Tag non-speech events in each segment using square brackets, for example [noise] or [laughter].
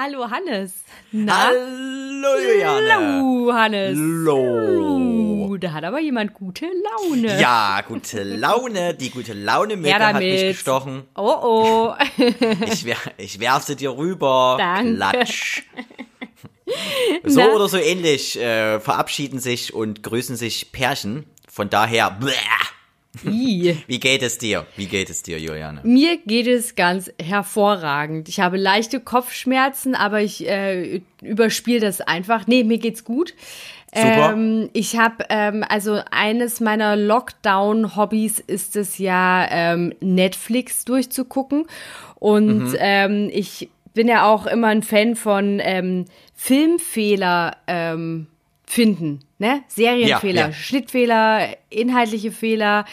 Hallo Hannes. Na? Hallo Juliane. Hallo Hannes. Hallo. Da hat aber jemand gute Laune. Ja, gute Laune. Die gute Laune-Mücke Her hat mich gestochen. Oh oh. [laughs] Ich, wer, ich werf sie dir rüber. Danke. Klatsch. [laughs] So Na? oder so ähnlich äh, verabschieden sich und grüßen sich Pärchen. Von daher, bläh. Wie geht es dir? Wie geht es dir, Juliane? Mir geht es ganz hervorragend. Ich habe leichte Kopfschmerzen, aber ich äh, überspiele das einfach. Nee, mir geht's gut. Super. Ähm, ich habe, ähm, also eines meiner Lockdown-Hobbys ist es ja, ähm, Netflix durchzugucken. Und ähm, ich bin ja auch immer ein Fan von ähm, Filmfehler ähm, finden, ne? Serienfehler, Ja, ja. Schnittfehler, inhaltliche Fehler.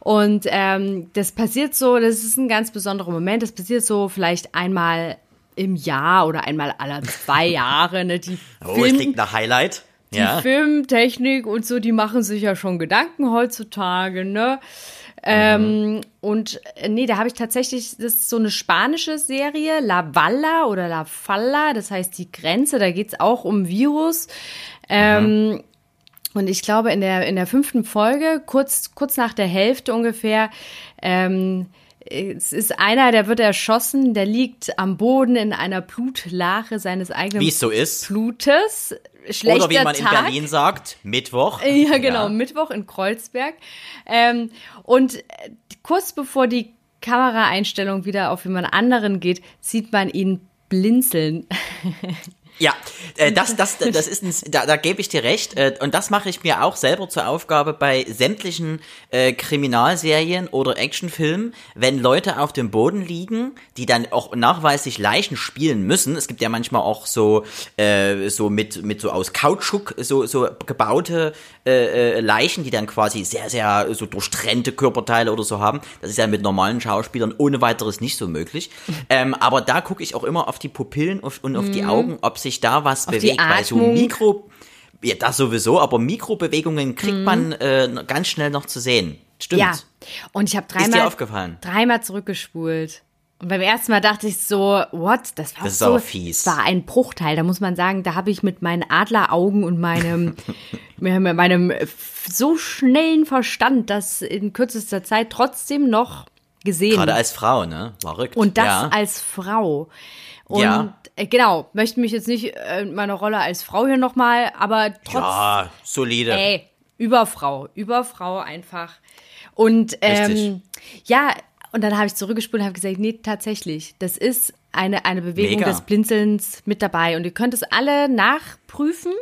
Und ähm, das passiert so, das ist ein ganz besonderer Moment. Das passiert so vielleicht einmal im Jahr oder einmal alle zwei [laughs] Jahre. Ne? Die, Oh, es Film, klingt nach Highlight. die Ja. Filmtechnik und so, die machen sich ja schon Gedanken heutzutage, ne? Ähm, und äh, nee, da habe ich tatsächlich, das ist so eine spanische Serie, La Valla oder La Falla, das heißt die Grenze, da geht's auch um Virus. Ähm, und ich glaube, in der, in der fünften Folge, kurz, kurz nach der Hälfte ungefähr, ähm, es ist einer, der wird erschossen, der liegt am Boden in einer Blutlache seines eigenen Wie es so ist. Blutes. Schlechter Oder wie man in Tag. Berlin sagt, Mittwoch. [laughs] Ja, genau, Mittwoch in Kreuzberg. Ähm, und äh, kurz bevor die Kameraeinstellung wieder auf jemand anderen geht, sieht man ihn blinzeln. [laughs] Ja, äh, das, das, das ist ein, da, da gebe ich dir recht. Äh, und das mache ich mir auch selber zur Aufgabe bei sämtlichen äh, Kriminalserien oder Actionfilmen, wenn Leute auf dem Boden liegen, die dann auch nachweislich Leichen spielen müssen. Es gibt ja manchmal auch so, äh, so mit, mit so aus Kautschuk so, so gebaute äh, äh, Leichen, die dann quasi sehr, sehr so durchtrennte Körperteile oder so haben. Das ist ja mit normalen Schauspielern ohne weiteres nicht so möglich. [laughs] Ähm, aber da gucke ich auch immer auf die Pupillen und auf die Augen, ob sich da was die bewegt. Bei so. Mikro, ja, das sowieso, aber Mikrobewegungen kriegt Mhm. man äh, ganz schnell noch zu sehen. Stimmt. Ja. Und ich habe Ist dir dreimal, aufgefallen? dreimal zurückgespult. Und beim ersten Mal dachte ich so, what? Das war Das so, fies. Das war ein Bruchteil. Da muss man sagen, da habe ich mit meinen Adleraugen und meinem, [laughs] mit meinem so schnellen Verstand das in kürzester Zeit trotzdem noch gesehen. Gerade als Frau, ne? Verrückt. Und das ja. als Frau. Und Ja. Äh, genau, möchte mich jetzt nicht äh, in meiner Rolle als Frau hier nochmal, aber trotzdem. Ja, solide. Ey, Überfrau, Überfrau einfach. Und ähm, ja, und dann habe ich zurückgespult und habe gesagt, nee, tatsächlich, das ist eine, eine Bewegung Mega. des Blinzelns mit dabei. Und ihr könnt es alle nachprüfen.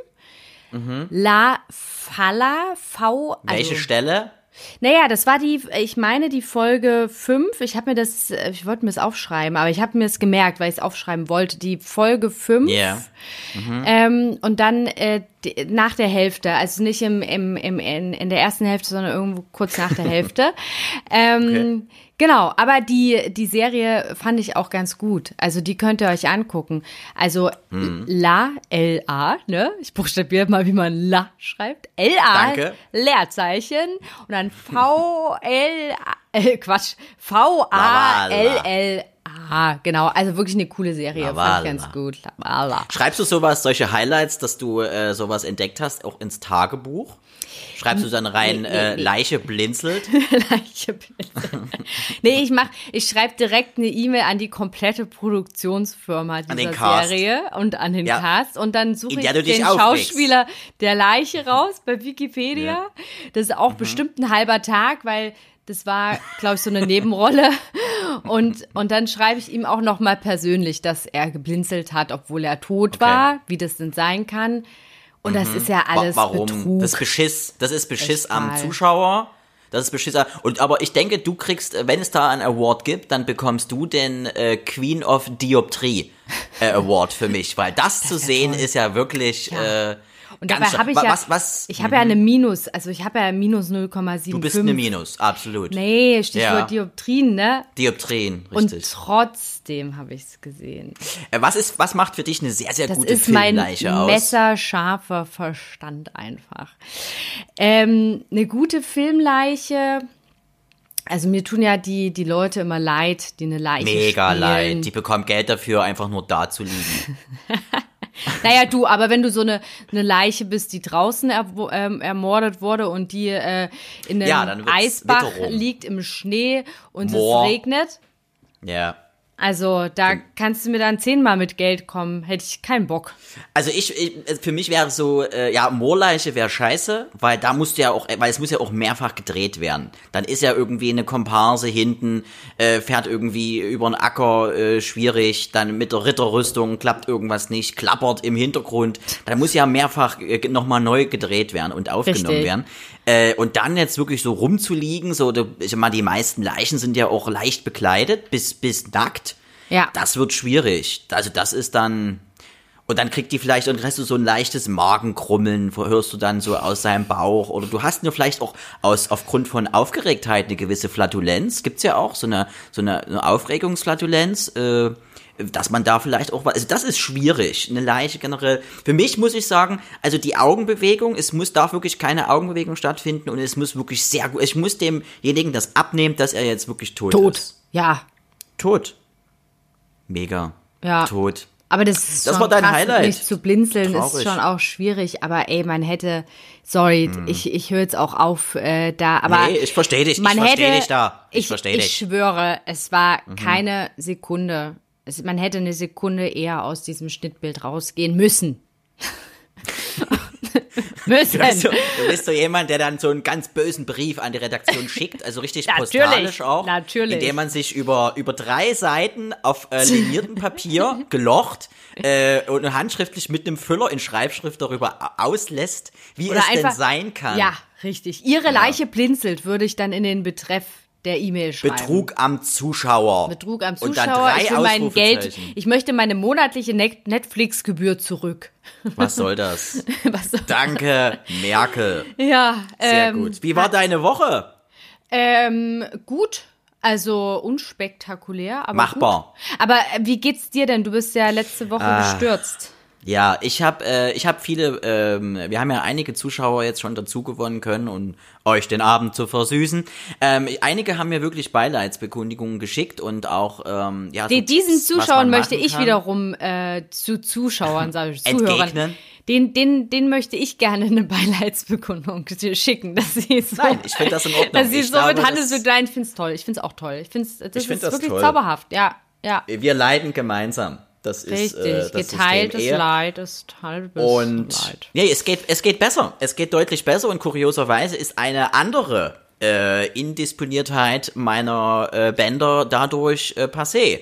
La Falla, V, also, Welche Stelle? Naja, das war die, ich meine die Folge 5. Ich habe mir das, ich wollte mir das aufschreiben, aber ich habe mir es gemerkt, weil ich es aufschreiben wollte. Die Folge 5. Ja. Ähm, und dann äh, nach der Hälfte, also nicht im, im, im, in, in der ersten Hälfte, sondern irgendwo kurz nach der Hälfte. [laughs] Ähm, Genau, aber die, die Serie fand ich auch ganz gut. Also die könnt ihr euch angucken. Also Mhm. La, L-A, ne? Ich buchstabiere mal, wie man La schreibt. L-A. Leerzeichen und dann V-L, [laughs] äh, Quatsch, V-A-L-L-A. Genau, also wirklich eine coole Serie. Fand Lavala. ich ganz gut. Lavala. Schreibst du sowas, solche Highlights, dass du äh, sowas entdeckt hast, auch ins Tagebuch? Schreibst du dann rein, Nee, nee, äh, nee. Leiche blinzelt? [laughs] Leiche Blitze. [laughs] nee, ich mach, ich schreibe direkt eine E-Mail an die komplette Produktionsfirma dieser. Serie und an den Ja. Cast und dann suche ich den aufregst. Schauspieler der Leiche raus bei Wikipedia. Das ist Mhm. auch bestimmt ein halber Tag, weil das war, glaube ich, so eine Nebenrolle. [laughs] Und, und dann schreibe ich ihm auch noch mal persönlich, dass er geblinzelt hat, obwohl er tot Okay. Mhm. war, wie das denn sein kann. Und das ist ja alles Wa- Warum? Betrug. Das ist Beschiss. Das ist Beschiss am Total. Zuschauer. Das ist Beschiss. am- Und aber ich denke, du kriegst, äh, wenn es da einen Award gibt, dann bekommst du den äh, Queen of Dioptrie äh, Award für mich, weil das, zu ja sehen toll. ist ja wirklich. Äh, Und dabei habe ich Wa- ja, was, was, ich habe ja eine Minus, also ich habe ja minus 0,75. du bist eine Minus, absolut. Nee, Stichwort Ja. Dioptrien, ne? Dioptrien, Und richtig. trotzdem habe ich es gesehen. Äh, was ist, was macht für dich eine sehr, sehr Das gute ist mein Filmleiche aus? messerscharfer Verstand einfach. Ähm, eine gute Filmleiche Also mir tun ja die, die Leute immer leid, die eine Leiche Mega spielen. leid. Die bekommen Geld dafür, einfach nur da zu liegen. [laughs] Naja, du, aber wenn du so eine, eine Leiche bist, die draußen er, ähm, ermordet wurde und die äh, in einem Ja, Eisbach Witterung. liegt im Schnee und Moor. es regnet, Ja. Also da kannst du mir dann zehnmal mit Geld kommen, hätte ich keinen Bock. Also ich, ich für mich wäre so, äh, ja, Moorleiche wäre scheiße, weil da musst du ja auch, weil es muss ja auch mehrfach gedreht werden. Dann ist ja irgendwie eine Komparse hinten, äh, fährt irgendwie über den Acker äh, schwierig, dann mit der Ritterrüstung klappt irgendwas nicht, klappert im Hintergrund. Dann muss ja mehrfach äh, nochmal neu gedreht werden und aufgenommen Richtig. werden. Äh, und dann jetzt wirklich so rumzuliegen, so, ich sag mal, die meisten Leichen sind ja auch leicht bekleidet, bis, bis nackt. Ja. Das wird schwierig. Also das ist dann. Und dann kriegt die vielleicht, und hast du so ein leichtes Magenkrummeln, hörst du dann so aus seinem Bauch. Oder du hast nur vielleicht auch aus, aufgrund von Aufgeregtheit eine gewisse Flatulenz. Gibt's ja auch so eine, so eine, eine Aufregungsflatulenz, äh, dass man da vielleicht auch, was- also das ist schwierig. Eine Leiche generell. Für mich muss ich sagen, also die Augenbewegung, es muss, darf wirklich keine Augenbewegung stattfinden und es muss wirklich sehr gut, ich muss demjenigen das abnehmen, dass er jetzt wirklich tot, Tot. ist. Ja, Tot. Mega. Ja. Tot. aber das ist Das schon war dein krass, Highlight. nicht zu blinzeln Traurig. ist schon auch schwierig, aber ey, man hätte, sorry, ich, ich höre jetzt auch auf äh, da, aber Nee, ich verstehe dich, ich man verstehe hätte, dich da. Ich Ich, verstehe ich dich. schwöre, es war Mhm. keine Sekunde. Es, man hätte eine Sekunde eher aus diesem Schnittbild rausgehen müssen. Müssen. Du bist, so, du bist so jemand, der dann so einen ganz bösen Brief an die Redaktion schickt, also richtig [laughs] Natürlich, postalisch auch. natürlich. Indem man sich über, über drei Seiten auf äh, liniertem Papier [laughs] gelocht äh, und handschriftlich mit einem Füller in Schreibschrift darüber auslässt, wie Oder es einfach, denn sein kann. Ja, richtig. Ihre Leiche blinzelt, würde ich dann in den Betreff der E-Mail schreiben. Betrug am Zuschauer. Betrug am Und dann Zuschauer. drei Ich will mein Geld, ich möchte meine monatliche Net- Netflix-Gebühr zurück. Was soll das? [laughs] Was soll- Danke, Merkel. ja, Sehr ähm, gut. Wie war deine Woche? Ähm, gut. Also unspektakulär, aber Machbar. Gut. Aber äh, wie geht's dir denn? Du bist ja letzte Woche Ah. gestürzt. Ja, ich habe äh, ich habe viele, ähm, wir haben ja einige Zuschauer jetzt schon dazu gewonnen können, um euch den Abend zu versüßen. Ähm, einige haben mir wirklich Beileidsbekundungen geschickt und auch ähm, ja so Den, diesen Tipps, was Zuschauern möchte ich kann. wiederum äh, zu Zuschauern, sage ich, [laughs] Zuhörern. Entgegnen? Den, den, den möchte ich gerne eine [laughs] Beileidsbekundung schicken, dass sie so, Nein, ich finde das in Ordnung. dass sie Ich so mit glaube, Hannes das- mit klein, ich find's toll. Ich find's auch toll. Ich find's, das Ich find ist das wirklich toll. zauberhaft. Ja, ja. Wir leiden gemeinsam. Das ist Richtig. äh, das Geteiltes. Leid ist halbes Und Leid. nee, es geht, es geht besser. Es geht deutlich besser und kurioserweise ist eine andere äh, Indisponiertheit meiner äh, Bänder dadurch äh, passé.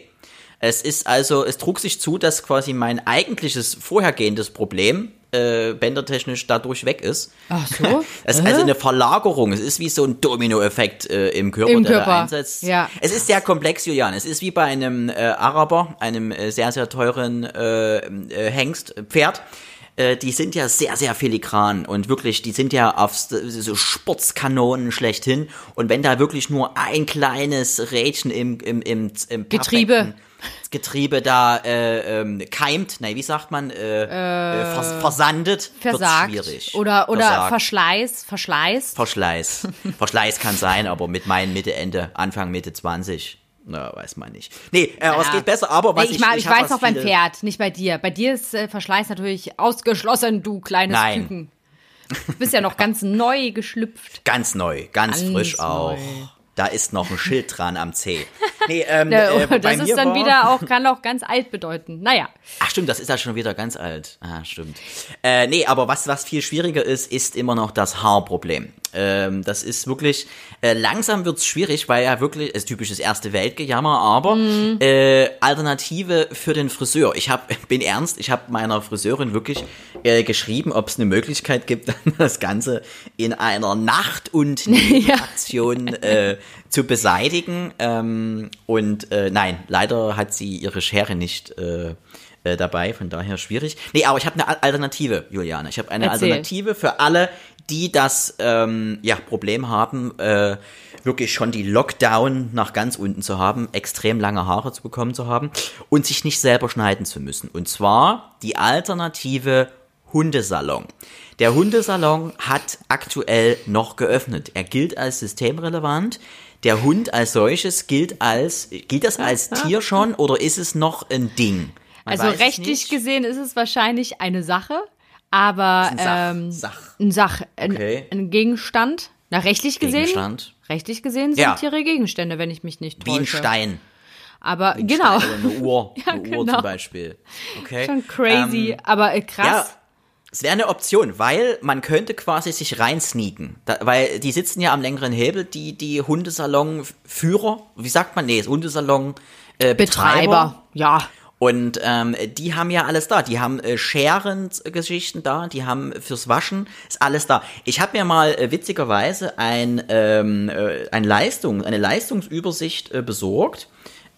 Es ist also, es trug sich zu, dass quasi mein eigentliches vorhergehendes Problem äh, bändertechnisch dadurch weg ist. Ach so? [laughs] Es ist also eine Verlagerung. Es ist wie so ein Dominoeffekt äh, im Körper, Im der da Körper, einsetzt. ja. Es ist sehr komplex, Julian. Es ist wie bei einem äh, Araber, einem äh, sehr, sehr teuren äh, äh, Hengst, Pferd. Äh, die sind ja sehr, sehr filigran und wirklich, die sind ja auf so Sportskanonen schlechthin. Und wenn da wirklich nur ein kleines Rädchen im, im, im, im Getriebe. Getriebe da äh, ähm, keimt, nein, wie sagt man, äh, äh, vers versandet, Versagt. schwierig. Oder, oder Versagt. Verschleiß, Verschleiß. Verschleiß. Verschleiß kann sein, aber mit meinen Mitte, Ende, Anfang, Mitte 20. Na, weiß man nicht. Nee, äh, aber es Ja. geht besser, aber was Nee, ich, ich, mal, ich, hab weiß noch beim Pferd, nicht bei dir. Bei dir ist äh, Verschleiß natürlich ausgeschlossen, du kleines Nein. Küken. Du bist ja noch ganz neu geschlüpft. [laughs] Ganz neu, ganz, Ganz frisch auch. neu. Da ist noch ein Schild dran am C. [laughs] Nee, ähm, Äh, bei das ist dann war, wieder auch, kann auch ganz alt bedeuten. Naja. Ach stimmt, das ist ja schon wieder ganz alt. Ah, stimmt. Äh, nee, aber was, was viel schwieriger ist, ist immer noch das Haarproblem. Ähm, das ist wirklich, äh, langsam wird's schwierig, weil ja wirklich, ist typisches erste Weltgejammer, aber Mhm. äh, Alternative für den Friseur. Ich hab, [laughs] bin ernst, ich habe meiner Friseurin wirklich äh, geschrieben, ob es eine Möglichkeit gibt, [laughs] das Ganze in einer Nacht- und [laughs] Aktion äh, zu beseitigen. Ähm, und äh, nein, leider hat sie ihre Schere nicht äh, äh, dabei, von daher schwierig. Nee, aber ich habe eine Al- Alternative, Juliane. Ich habe eine Erzähl. Alternative für alle, die das ähm, ja, Problem haben, äh, wirklich schon die Lockdown nach ganz unten zu haben, extrem lange Haare zu bekommen zu haben und sich nicht selber schneiden zu müssen. Und zwar die Alternative Hundesalon. Der Hundesalon hat aktuell noch geöffnet. Er gilt als systemrelevant, der Hund als solches gilt als, gilt das als [laughs] Tier schon oder ist es noch ein Ding? Man also rechtlich gesehen ist es wahrscheinlich eine Sache, aber ein Sach, ähm, ein Sach, ein, okay. ein Gegenstand. Na, rechtlich gesehen. Gegenstand. Rechtlich gesehen sind ja. Tiere Gegenstände, wenn ich mich nicht täusche. Wie ein Stein. Aber ein genau. Stein oder eine Uhr, [laughs] ja, eine genau. Uhr zum Beispiel. Okay. Schon crazy, ähm, aber äh, krass. Ja, es wäre eine Option, weil man könnte quasi sich reinsneaken. Da, weil die sitzen ja am längeren Hebel, die, die Hundesalon-Führer, wie sagt man? Nee, Hundesalon-Betreiber. Äh, Betreiber, ja. Und ähm, die haben ja alles da. Die haben äh, Scheren-Geschichten da, die haben fürs Waschen, ist alles da. Ich habe mir mal äh, witzigerweise ein, ähm, äh, ein Leistung, eine Leistungsübersicht äh, besorgt.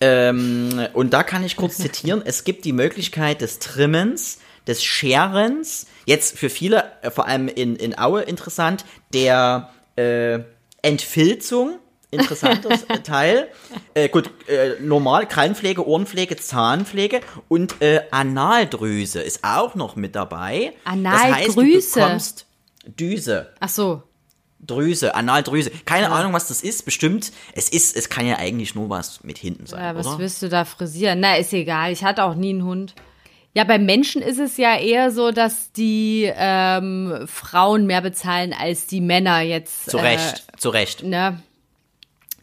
Ähm, und da kann ich kurz [laughs] zitieren. Es gibt die Möglichkeit des Trimmens, des Scherens, jetzt für viele, äh, vor allem in, in Aue interessant, der äh, Entfilzung, interessantes [laughs] Teil. Äh, gut, äh, normal, Krallenpflege, Ohrenpflege, Zahnpflege und äh, Analdrüse ist auch noch mit dabei. Analdrüse? Das heißt, du bekommst Düse. Ach so. Drüse, Analdrüse. Keine ja. Ahnung, was das ist. Bestimmt. Es ist, es kann ja eigentlich nur was mit hinten sein. Ja, was oder? willst du da frisieren? Na, ist egal. Ich hatte auch nie einen Hund. Ja, bei Menschen ist es ja eher so, dass die ähm, Frauen mehr bezahlen als die Männer jetzt. Zu Recht, äh, zu Recht. Ne?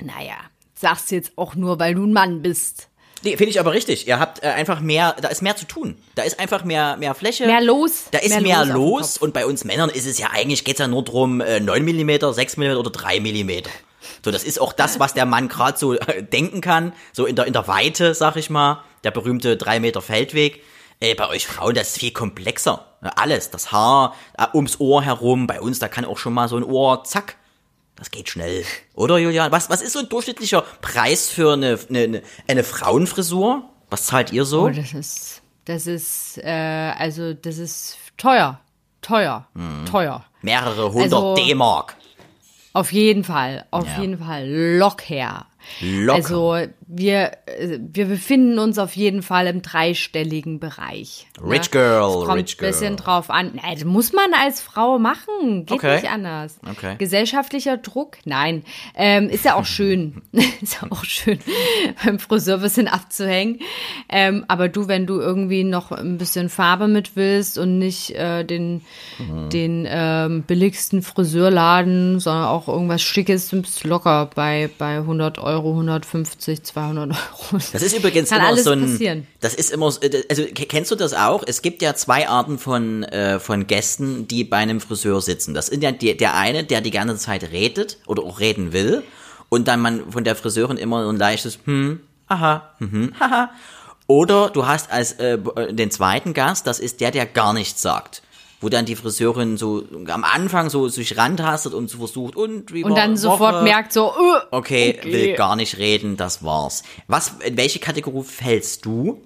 Naja, sagst du jetzt auch nur, weil du ein Mann bist. Nee, finde ich aber richtig. Ihr habt äh, einfach mehr, da ist mehr zu tun. Da ist einfach mehr, mehr Fläche. Mehr los. Da ist mehr, mehr los. los und bei uns Männern ist es ja eigentlich, geht's ja nur drum, äh, 9 mm, 6 mm oder 3 mm. So, das ist auch das, was der Mann gerade so äh, denken kann. So in der, in der Weite, sag ich mal. Der berühmte 3 Meter Feldweg. Äh, bei euch Frauen, das ist viel komplexer. Alles, das Haar äh, ums Ohr herum. Bei uns, da kann auch schon mal so ein Ohr, zack, das geht schnell. Oder, Julian? Was, was ist so ein durchschnittlicher Preis für eine, eine, eine Frauenfrisur? Was zahlt ihr so? Oh, das ist, das ist, äh, also, das ist teuer. Teuer. Mhm. Teuer. Mehrere hundert also, D-Mark. Auf jeden Fall. Auf ja. jeden Fall. Locker. Locker. Also wir, wir befinden uns auf jeden Fall im dreistelligen Bereich. Ne? Rich? Girl, kommt Rich Girl. ein bisschen drauf an. Nein, das muss man als Frau machen. Geht okay. nicht anders. Okay. Gesellschaftlicher Druck? Nein. Ähm, ist ja auch schön. [laughs] [laughs] ist ja auch schön, beim Friseur ein bisschen abzuhängen. Ähm, aber du, wenn du irgendwie noch ein bisschen Farbe mit willst und nicht äh, den, mhm. den ähm, billigsten Friseurladen, sondern auch irgendwas Schickes, bist locker bei, bei 100 Euro. Euro, 150, 200 Euro. Das ist übrigens Kann immer so ein. Passieren. Das ist immer, äh, also kennst du das auch? Es gibt ja zwei Arten von äh, von Gästen, die bei einem Friseur sitzen. Das ist ja der, der eine, der die ganze Zeit redet oder auch reden will, und dann man von der Friseurin immer so ein leichtes hm, aha, hm, haha. Oder du hast als äh, den zweiten Gast, das ist der, der gar nichts sagt wo dann die Friseurin so am Anfang so sich rantastet und so versucht und wie Und dann Woche? sofort merkt so, uh, okay, okay, will gar nicht reden, das war's. Was, in welche Kategorie fällst du?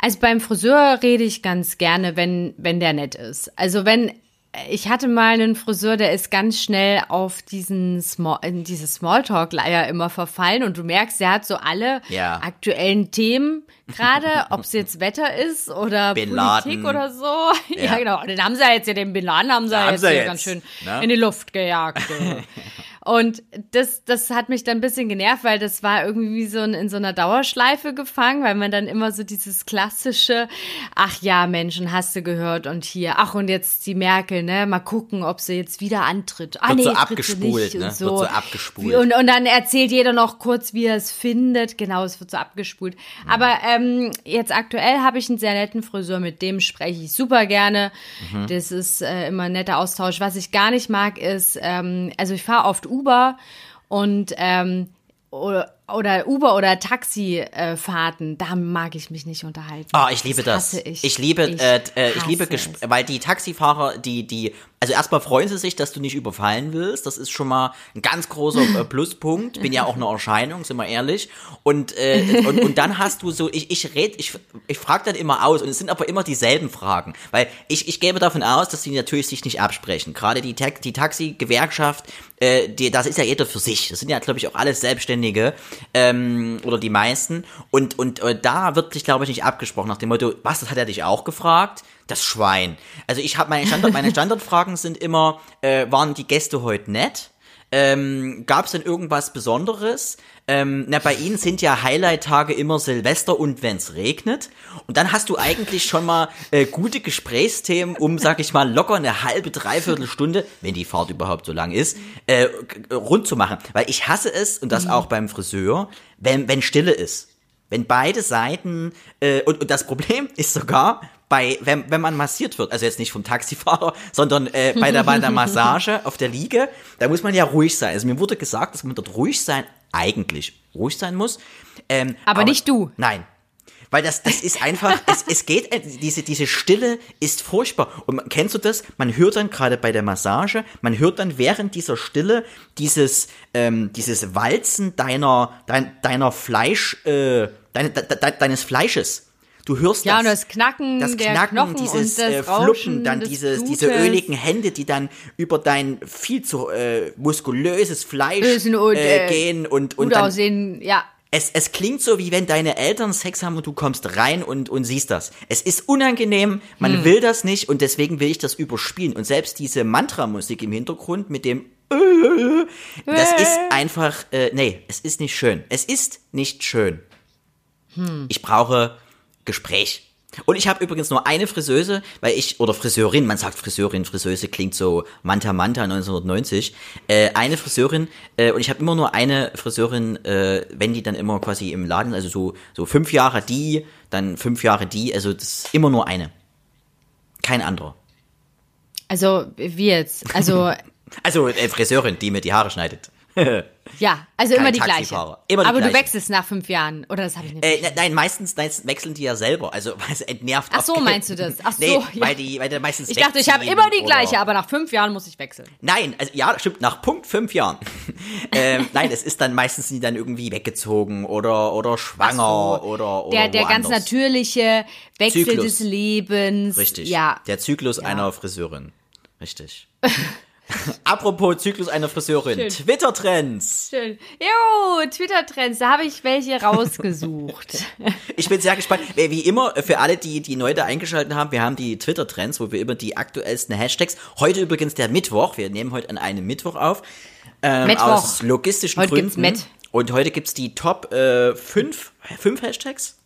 Also beim Friseur rede ich ganz gerne, wenn, wenn der nett ist. Also wenn ich hatte mal einen Friseur, der ist ganz schnell auf diesen Small, in diese Smalltalk-Leier immer verfallen und du merkst, der hat so alle ja. aktuellen Themen gerade, [laughs] ob es jetzt Wetter ist oder Bin Politik Laden. oder so. Ja. [laughs] ja. genau. Und den haben sie ja jetzt ja den Bin Laden haben sie ja jetzt, jetzt, ganz schön ne? in die Luft gejagt. [laughs] Und das, das hat mich dann ein bisschen genervt, weil das war irgendwie wie so ein, in so einer Dauerschleife gefangen, weil man dann immer so dieses klassische, ach ja, Menschen, hast du gehört und hier, ach und jetzt die Merkel, ne, mal gucken, ob sie jetzt wieder antritt. Ah, Wird nee, so abgespult, ne? So. Wird so abgespult. Und, und dann erzählt jeder noch kurz, wie er es findet. Genau, es wird so abgespult. Mhm. Aber ähm, jetzt aktuell habe ich einen sehr netten Friseur, mit dem spreche ich super gerne. Mhm. Das ist äh, immer ein netter Austausch. Was ich gar nicht mag, ist, ähm, also ich fahre oft Uber und ähm, oder, oder Uber oder Taxifahrten, da mag ich mich nicht unterhalten. Ah, oh, ich liebe das. das. Ich. ich. liebe, ich, äh, äh ich liebe, weil die Taxifahrer, die, die, also erstmal freuen sie sich, dass du nicht überfallen willst. Das ist schon mal ein ganz großer äh, [laughs] Pluspunkt. Bin ja auch eine Erscheinung, sind wir ehrlich. Und, äh, und, und dann hast du so, ich, ich red, ich, ich frage dann immer aus und es sind aber immer dieselben Fragen. Weil ich, ich gebe davon aus, dass sie natürlich sich nicht absprechen. Gerade die, die Taxi-Gewerkschaft, äh, die, das ist ja jeder für sich. Das sind ja, glaube ich, auch alles Selbstständige ähm, oder die meisten. Und, und äh, da wird sich, glaube ich, nicht abgesprochen nach dem Motto, was, das hat er dich auch gefragt? Das Schwein. Also ich habe meine Standard, meine [laughs] Standardfragen sind immer, äh, waren die Gäste heute nett? Ähm, Gab es denn irgendwas Besonderes? Ähm, na, bei Ihnen sind ja Highlight-Tage immer Silvester und wenn's regnet. Und dann hast du eigentlich schon mal äh, gute Gesprächsthemen, um, sag ich mal, locker eine halbe, dreiviertel Stunde, wenn die Fahrt überhaupt so lang ist, äh, rund zu machen. Weil ich hasse es, und das auch beim Friseur, wenn, wenn Stille ist. Wenn beide Seiten, äh, und, und das Problem [laughs] ist sogar, bei, wenn, wenn man massiert wird, also jetzt nicht vom Taxifahrer, sondern äh, bei, der, bei der Massage auf der Liege, da muss man ja ruhig sein. Also mir wurde gesagt, dass man dort ruhig sein, eigentlich ruhig sein muss. Ähm, aber, aber nicht du. Nein, weil das, das ist einfach, [laughs] es, es geht, äh, diese, diese Stille ist furchtbar. Und kennst du das? Man hört dann gerade bei der Massage, man hört dann während dieser Stille dieses, ähm, dieses Walzen deiner, dein, deiner Fleisch, äh, deine, de, de, deines Fleisches. Du hörst ja, das, und das Knacken, das Knacken, Knochen dieses äh, Fluppen, dann dieses, Blutes. diese öligen Hände, die dann über dein viel zu äh, muskulöses Fleisch und, äh, äh, gehen und, und dann, aussehen, ja. es, es klingt so, wie wenn deine Eltern Sex haben und du kommst rein und, und siehst das. Es ist unangenehm, man Hm. will das nicht und deswegen will ich das überspielen. Und selbst diese Mantra-Musik im Hintergrund mit dem [laughs] das ist einfach, äh, nee, es ist nicht schön. Es ist nicht schön. Hm. Ich brauche Gespräch. Und ich habe übrigens nur eine Friseuse, weil ich, oder Friseurin, man sagt Friseurin, Friseuse klingt so Manta Manta 1990, äh, eine Friseurin, äh, und ich habe immer nur eine Friseurin, äh, wenn die dann immer quasi im Laden, also so, so fünf Jahre die, dann fünf Jahre die, also das ist immer nur eine. Kein anderer. Also, wie jetzt? Also, [laughs] Also äh, Friseurin, die mir die Haare schneidet. [laughs] ja, also Kein immer die Taxifahrer. gleiche. Immer die Aber du gleiche. wechselst nach fünf Jahren, oder das habe ich nicht. Äh, ne- nein, meistens, meistens wechseln die ja selber, also [laughs] weil es entnervt. Ach so, auch- meinst du das? Ach so, nee, ja. weil die, weil die meistens ich dachte, ich habe immer die oder- gleiche, aber nach fünf Jahren muss ich wechseln. Nein, also ja, stimmt, nach Punkt fünf Jahren. [laughs] ähm, nein, es ist dann meistens die dann irgendwie weggezogen oder oder schwanger so. oder oder Der, der ganz natürliche Wechsel Zyklus. des Lebens. Richtig. Ja. Der Zyklus einer Friseurin. Richtig. [laughs] Apropos Zyklus einer Friseurin. Twitter-Trends. Schön. Jo, Twitter-Trends, da habe ich welche rausgesucht. [laughs] Ich bin sehr gespannt. Wie immer, für alle, die, die neu da eingeschaltet haben, wir haben die Twitter-Trends, wo wir immer die aktuellsten Hashtags. Heute übrigens der Mittwoch. Wir nehmen heute an einem Mittwoch auf. Ähm, Mittwoch. Aus logistischen Heute Gründen. gibt's Met. Und heute gibt's die Top äh, fünf, fünf Hashtags.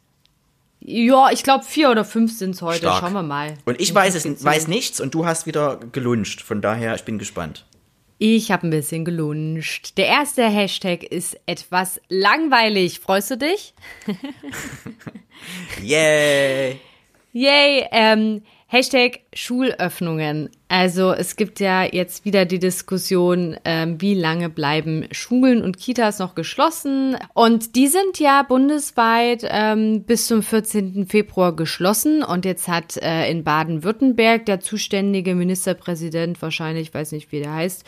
Ja, ich glaube vier oder fünf sind es heute. Stark. Schauen wir mal. Und ich Ich weiß es, weiß nichts und du hast wieder geluncht. Von daher, ich bin gespannt. Ich habe ein bisschen gelunscht. Der erste Hashtag ist etwas langweilig. Freust du dich? [laughs] Yay! Yay, ähm, Hashtag Schulöffnungen. Also es gibt ja jetzt wieder die Diskussion, ähm, wie lange bleiben Schulen und Kitas noch geschlossen. Und die sind ja bundesweit ähm, bis zum 14. Februar geschlossen. Und jetzt hat äh, in Baden-Württemberg der zuständige Ministerpräsident, wahrscheinlich, ich weiß nicht, wie der heißt,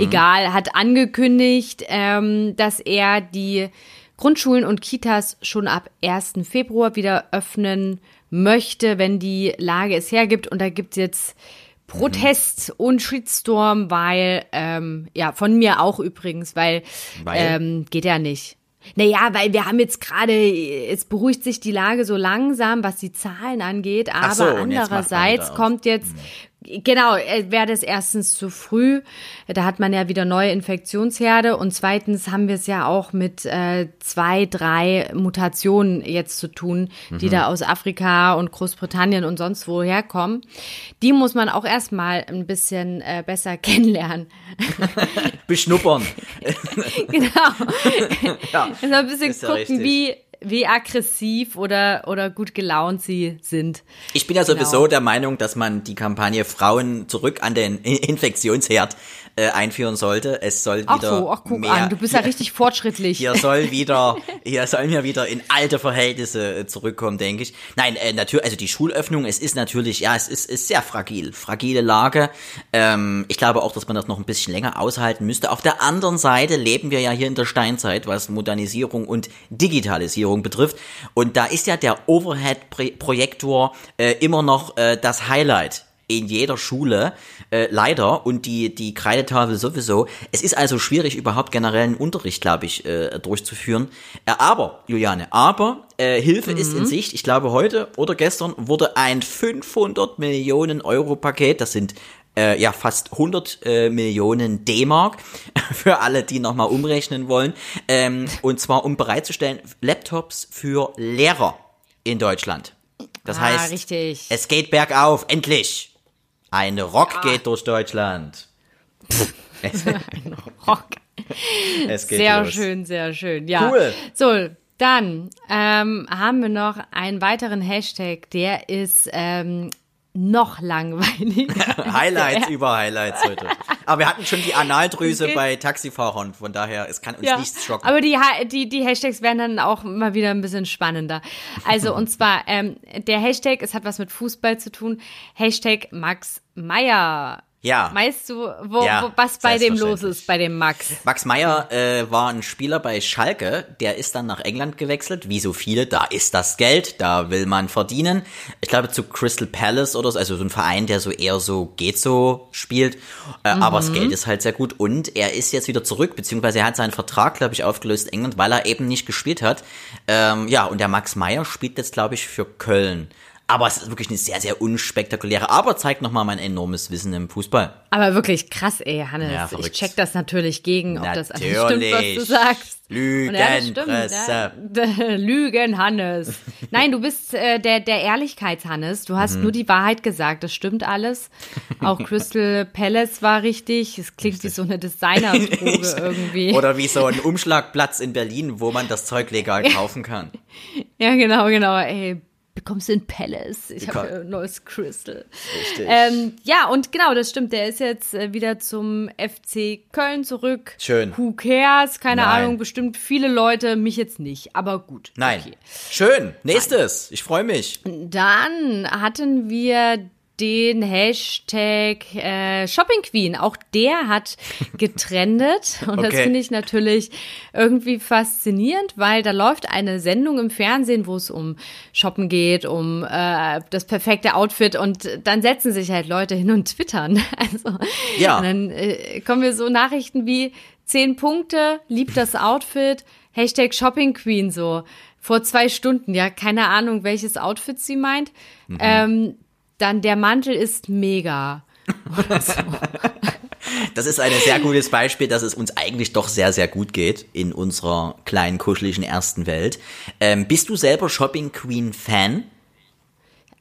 egal, hat angekündigt, ähm, dass er die Grundschulen und Kitas schon ab 1. Februar wieder öffnen möchte, wenn die Lage es hergibt. Und da gibt es jetzt Protest und Shitstorm, weil, ähm, ja, von mir auch übrigens, weil, Weil? Ähm, geht ja nicht. Naja, weil wir haben jetzt gerade, es beruhigt sich die Lage so langsam, was die Zahlen angeht, aber so, andererseits kommt jetzt, genau, äh, wäre das erstens zu früh, da hat man ja wieder neue Infektionsherde und zweitens haben wir es ja auch mit äh, zwei, drei Mutationen jetzt zu tun, die Mhm. da aus Afrika und Großbritannien und sonst wo herkommen. Die muss man auch erstmal ein bisschen äh, besser [laughs] kennenlernen. Beschnuppern. [laughs] genau. ja. [laughs] Also ein bisschen ja gucken, richtig. wie, wie aggressiv oder, oder gut gelaunt sie sind. Ich bin ja Genau. sowieso der Meinung, dass man die Kampagne Frauen zurück an den Infektionsherd äh, einführen sollte. Es soll Ach wieder so, ach guck mehr, an, du bist ja richtig fortschrittlich. Hier soll [laughs] wieder, hier sollen wir wieder in alte Verhältnisse äh, zurückkommen, denke ich. Nein, äh, natürlich, also die Schulöffnung, es ist natürlich, ja, es ist, ist sehr fragil, fragile Lage. Ähm, ich glaube auch, dass man das noch ein bisschen länger aushalten müsste. Auf der anderen Seite leben wir ja hier in der Steinzeit, was Modernisierung und Digitalisierung betrifft. Und da ist ja der Overhead-Projektor äh, immer noch äh, das Highlight in jeder Schule, äh, leider, und die, die Kreidetafel sowieso. Es ist also schwierig, überhaupt generellen Unterricht, glaube ich, äh, durchzuführen. Äh, aber, Juliane, aber äh, Hilfe ist in Sicht. Ich glaube, heute oder gestern wurde ein 500 Millionen Euro Paket, das sind äh, ja fast 100 äh, Millionen D-Mark [laughs] für alle, die nochmal umrechnen wollen. Ähm, und zwar um bereitzustellen Laptops für Lehrer in Deutschland. Das Ah, heißt, richtig. es geht bergauf, endlich. Ein Rock geht durch Deutschland. [laughs] es, Rock. es geht Sehr los. schön, sehr schön. Ja. Cool. So, dann ähm, haben wir noch einen weiteren Hashtag, der ist ähm, noch langweiliger. [laughs] Highlights über Highlights heute. Aber wir hatten schon die Analdrüse Okay. bei Taxifahrern, von daher, es kann uns Ja, nichts schocken. aber die, die, die Hashtags werden dann auch mal wieder ein bisschen spannender. Also, und [laughs] zwar, ähm, der Hashtag, es hat was mit Fußball zu tun, Hashtag Max Meyer. Ja. Weißt du, wo, Ja, wo, was bei dem los ist, bei dem Max? Max Meyer äh, war ein Spieler bei Schalke, der ist dann nach England gewechselt, wie so viele, da ist das Geld, da will man verdienen. Ich glaube zu Crystal Palace oder so, also so ein Verein, der so eher so geht so spielt, äh, aber das Geld ist halt sehr gut und er ist jetzt wieder zurück, beziehungsweise er hat seinen Vertrag, glaube ich, aufgelöst in England, weil er eben nicht gespielt hat. Ähm, ja, und der Max Meyer spielt jetzt, glaube ich, für Köln. Aber es ist wirklich eine sehr, sehr unspektakuläre, aber zeigt nochmal mein enormes Wissen im Fußball. Aber wirklich krass, ey, Hannes. Ja, ich check das natürlich gegen, ob das alles Natürlich. stimmt, was du sagst. Und ja, ja. [laughs] Lügen, Hannes. Nein, du bist äh, der, der Ehrlichkeits-Hannes. Du hast Mhm. nur die Wahrheit gesagt. Das stimmt alles. Auch [laughs] Crystal Palace war richtig. Es klingt wie so eine Designer-Droge [laughs] irgendwie. Oder wie so ein Umschlagplatz in Berlin, wo man das Zeug legal kaufen kann. Ja, genau, genau. Ey, bekommst du ein Palace? Ich habe ein neues Crystal. Richtig. Ähm, ja, und genau, das stimmt. Der ist jetzt äh, wieder zum FC Köln zurück. Schön. Who cares? Keine Nein. Ahnung, bestimmt viele Leute, mich jetzt nicht, aber gut. Nein. Okay. Schön. Nächstes. Ich freue mich. Dann hatten wir den Hashtag äh, Shopping Queen. Auch der hat [laughs] getrendet. Und das Okay. finde ich natürlich irgendwie faszinierend, weil da läuft eine Sendung im Fernsehen, wo es um Shoppen geht, um äh, das perfekte Outfit und dann setzen sich halt Leute hin und twittern. [laughs] Also, Ja. Und dann äh, kommen wir so Nachrichten wie zehn Punkte, liebt das Outfit, Hashtag Shopping Queen so. Vor zwei Stunden, ja, keine Ahnung, welches Outfit sie meint. Ähm, dann der Mantel ist mega. [laughs] Das ist ein sehr gutes Beispiel, dass es uns eigentlich doch sehr, sehr gut geht in unserer kleinen, kuscheligen ersten Welt. Ähm, bist du selber Shopping Queen Fan?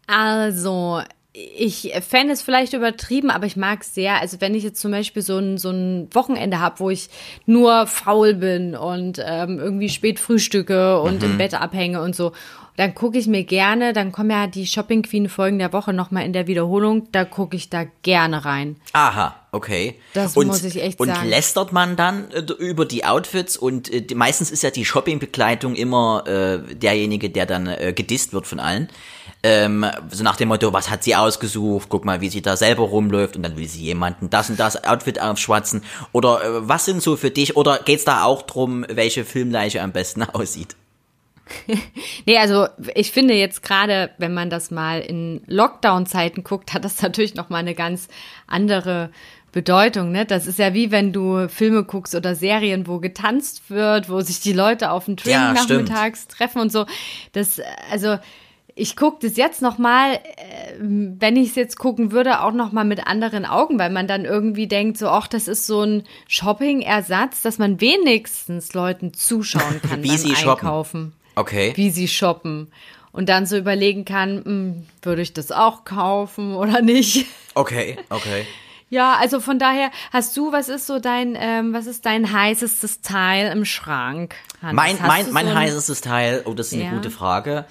Also, ich Fan ist vielleicht übertrieben, aber ich mag es sehr. Also wenn ich jetzt zum Beispiel so ein, so ein Wochenende habe, wo ich nur faul bin und ähm, irgendwie spät frühstücke und im Bett abhänge und so, dann gucke ich mir gerne, dann kommen ja die Shopping Queen Folgen der Woche nochmal in der Wiederholung, da gucke ich da gerne rein. Aha, okay. Das und, muss ich echt und sagen. Und lästert man dann äh, über die Outfits und äh, die, meistens ist ja die Shoppingbegleitung immer äh, derjenige, der dann äh, gedisst wird von allen. Ähm, so nach dem Motto, was hat sie ausgesucht? Guck mal, wie sie da selber rumläuft und dann will sie jemanden das und das Outfit aufschwatzen. Oder äh, was sind so für dich? Oder geht's da auch drum, welche Filmleiche am besten [laughs] aussieht? [laughs] Nee, also ich finde jetzt gerade, wenn man das mal in Lockdown-Zeiten guckt, hat das [laughs] natürlich noch mal eine ganz andere Bedeutung. Ne? Das ist ja wie wenn du Filme guckst oder Serien, wo getanzt wird, wo sich die Leute auf den Drink Ja, stimmt. nachmittags treffen und so. Das, also ich gucke das jetzt noch mal, äh, wenn ich es jetzt gucken würde, auch noch mal mit anderen Augen, weil man dann irgendwie denkt, so, ach, das ist so ein Shopping-Ersatz, dass man wenigstens Leuten zuschauen [laughs] kann Wie beim sie shoppen. Okay. wie sie shoppen. Und dann so überlegen kann, hm, würde ich das auch kaufen oder nicht? [laughs] Okay, okay. Ja, also von daher, hast du, was ist so dein, ähm, was ist dein heißestes Teil im Schrank? Hannes? Mein, mein, mein so heißestes Teil, oh, das ist eine Ja. gute Frage.